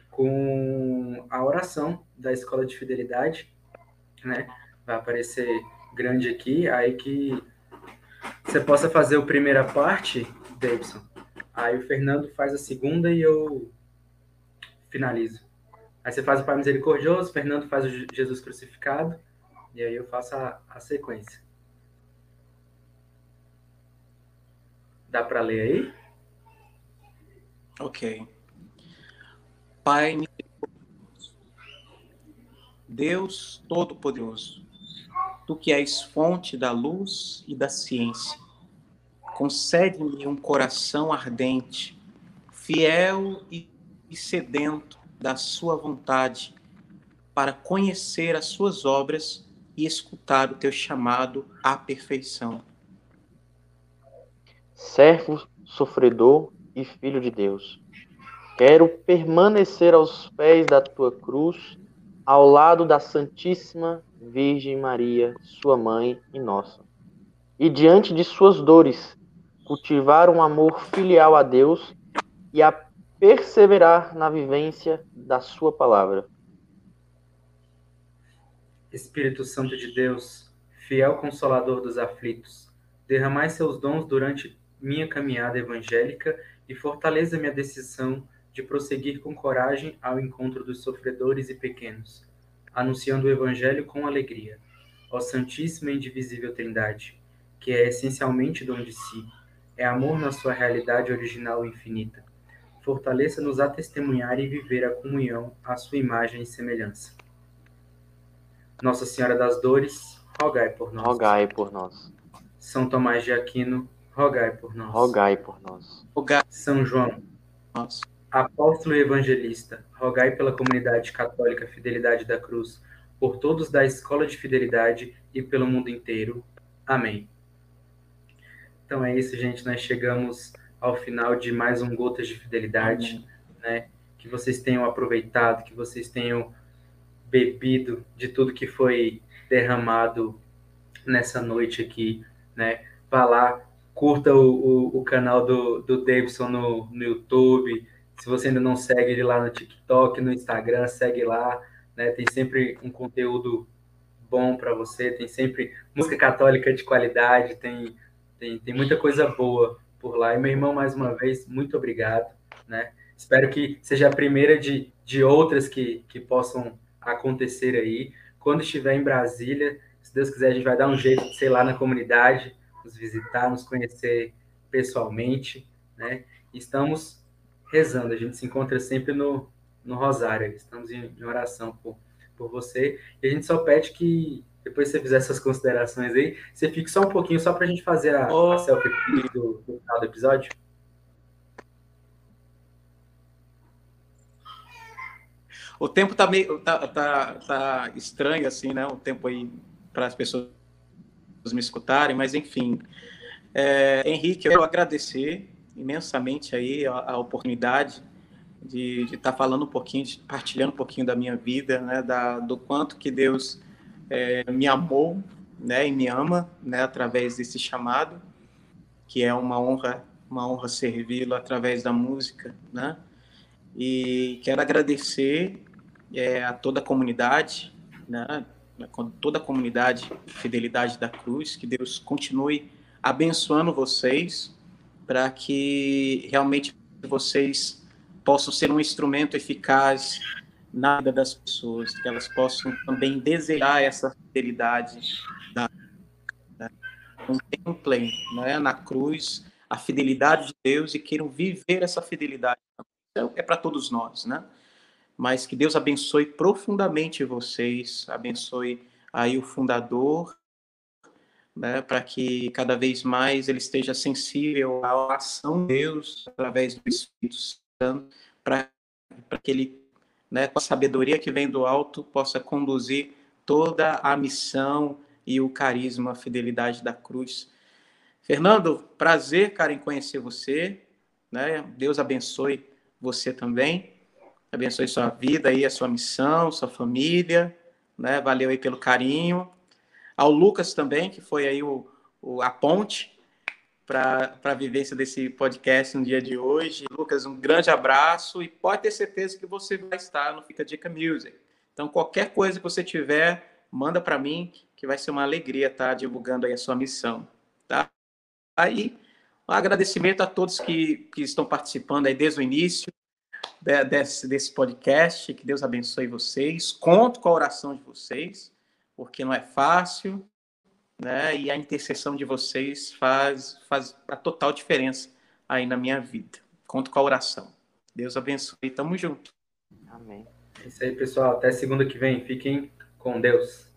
Com a oração da Escola de Fidelidade, né? Vai aparecer grande aqui, aí que você possa fazer a primeira parte, Davidson. Aí o Fernando faz a segunda e eu finalizo. Aí você faz o Pai Misericordioso, Fernando faz o Jesus Crucificado, e aí eu faço a, a sequência. Dá para ler aí? Ok. Pai Deus Todo-Poderoso, Tu que és fonte da luz e da ciência, concede-me um coração ardente, fiel e sedento da Sua vontade, para conhecer as Suas obras e escutar o Teu chamado à perfeição. Servo sofredor e filho de Deus, quero permanecer aos pés da Tua cruz, ao lado da Santíssima Virgem Maria, sua mãe e nossa. E diante de suas dores, cultivar um amor filial a Deus e a perseverar na vivência da sua palavra. Espírito Santo de Deus, fiel consolador dos aflitos, derramai seus dons durante minha caminhada evangélica e fortaleça minha decisão de prosseguir com coragem ao encontro dos sofredores e pequenos anunciando o Evangelho com alegria. Ó Santíssima e Indivisível Trindade, que é essencialmente dom de si, é amor na sua realidade original e infinita. Fortaleça-nos a testemunhar e viver a comunhão à sua imagem e semelhança. Nossa Senhora das Dores, rogai por nós. Rogai por nós. São Tomás de Aquino, rogai por nós. Rogai por nós. São João, nós. Apóstolo e evangelista, rogai pela comunidade católica Fidelidade da Cruz, por todos da Escola de Fidelidade e pelo mundo inteiro. Amém. Então é isso, gente. Nós chegamos ao final de mais um Gotas de Fidelidade, né? Que vocês tenham aproveitado, que vocês tenham bebido de tudo que foi derramado nessa noite aqui, né? Vá lá, curta o, o, o canal do, do Davidson no, no YouTube, se você ainda não segue ele lá no TikTok, no Instagram, segue lá. Né? Tem sempre um conteúdo bom para você, tem sempre música católica de qualidade, tem, tem, tem muita coisa boa por lá. E meu irmão, mais uma vez, muito obrigado. Né? Espero que seja a primeira de, de outras que, que possam acontecer aí. Quando estiver em Brasília, se Deus quiser, a gente vai dar um jeito de ser lá na comunidade, nos visitar, nos conhecer pessoalmente. Né? Estamos rezando. A gente se encontra sempre no, no Rosário. Estamos em, em oração por, por você. E a gente só pede que depois você fizer essas considerações aí, você fique só um pouquinho, só para a gente fazer a, oh. a selfie do, do final do episódio. O tempo tá meio tá, tá, tá estranho assim, né? O tempo aí para as pessoas me escutarem, mas enfim. É, Henrique, eu quero agradecer imensamente aí a, a oportunidade de estar tá falando um pouquinho, de, partilhando um pouquinho da minha vida, né, da, do quanto que Deus é, me amou, né, e me ama, né, através desse chamado, que é uma honra, uma honra servi-lo através da música, né, e quero agradecer é, a toda a comunidade, né, toda a comunidade Fidelidade da Cruz, que Deus continue abençoando vocês, para que realmente vocês possam ser um instrumento eficaz na vida das pessoas, que elas possam também desejar essa fidelidade da, contemplem né, na cruz a fidelidade de Deus e queiram viver essa fidelidade. Então, é para todos nós, né? Mas que Deus abençoe profundamente vocês, abençoe aí o fundador né, para que cada vez mais ele esteja sensível à ação de Deus através do Espírito Santo, para que ele, né, com a sabedoria que vem do alto, possa conduzir toda a missão e o carisma, a fidelidade da cruz. Fernando, prazer, cara, em conhecer você. Né? Deus abençoe você também. abençoe sua vida aí, a sua missão, sua família, né? Valeu aí pelo carinho. Ao Lucas também, que foi aí o, o a ponte para a vivência desse podcast no dia de hoje. Lucas, um grande abraço e pode ter certeza que você vai estar no Fica Dica Music. Então, qualquer coisa que você tiver, manda para mim, que vai ser uma alegria estar divulgando aí a sua missão, tá? Aí, um agradecimento a todos que, que estão participando aí desde o início desse, desse podcast, que Deus abençoe vocês, conto com a oração de vocês, porque não é fácil, né? E a intercessão de vocês faz, faz a total diferença aí na minha vida. Conto com a oração. Deus abençoe. Tamo junto. Amém. É isso aí, pessoal. Até segunda que vem. Fiquem com Deus.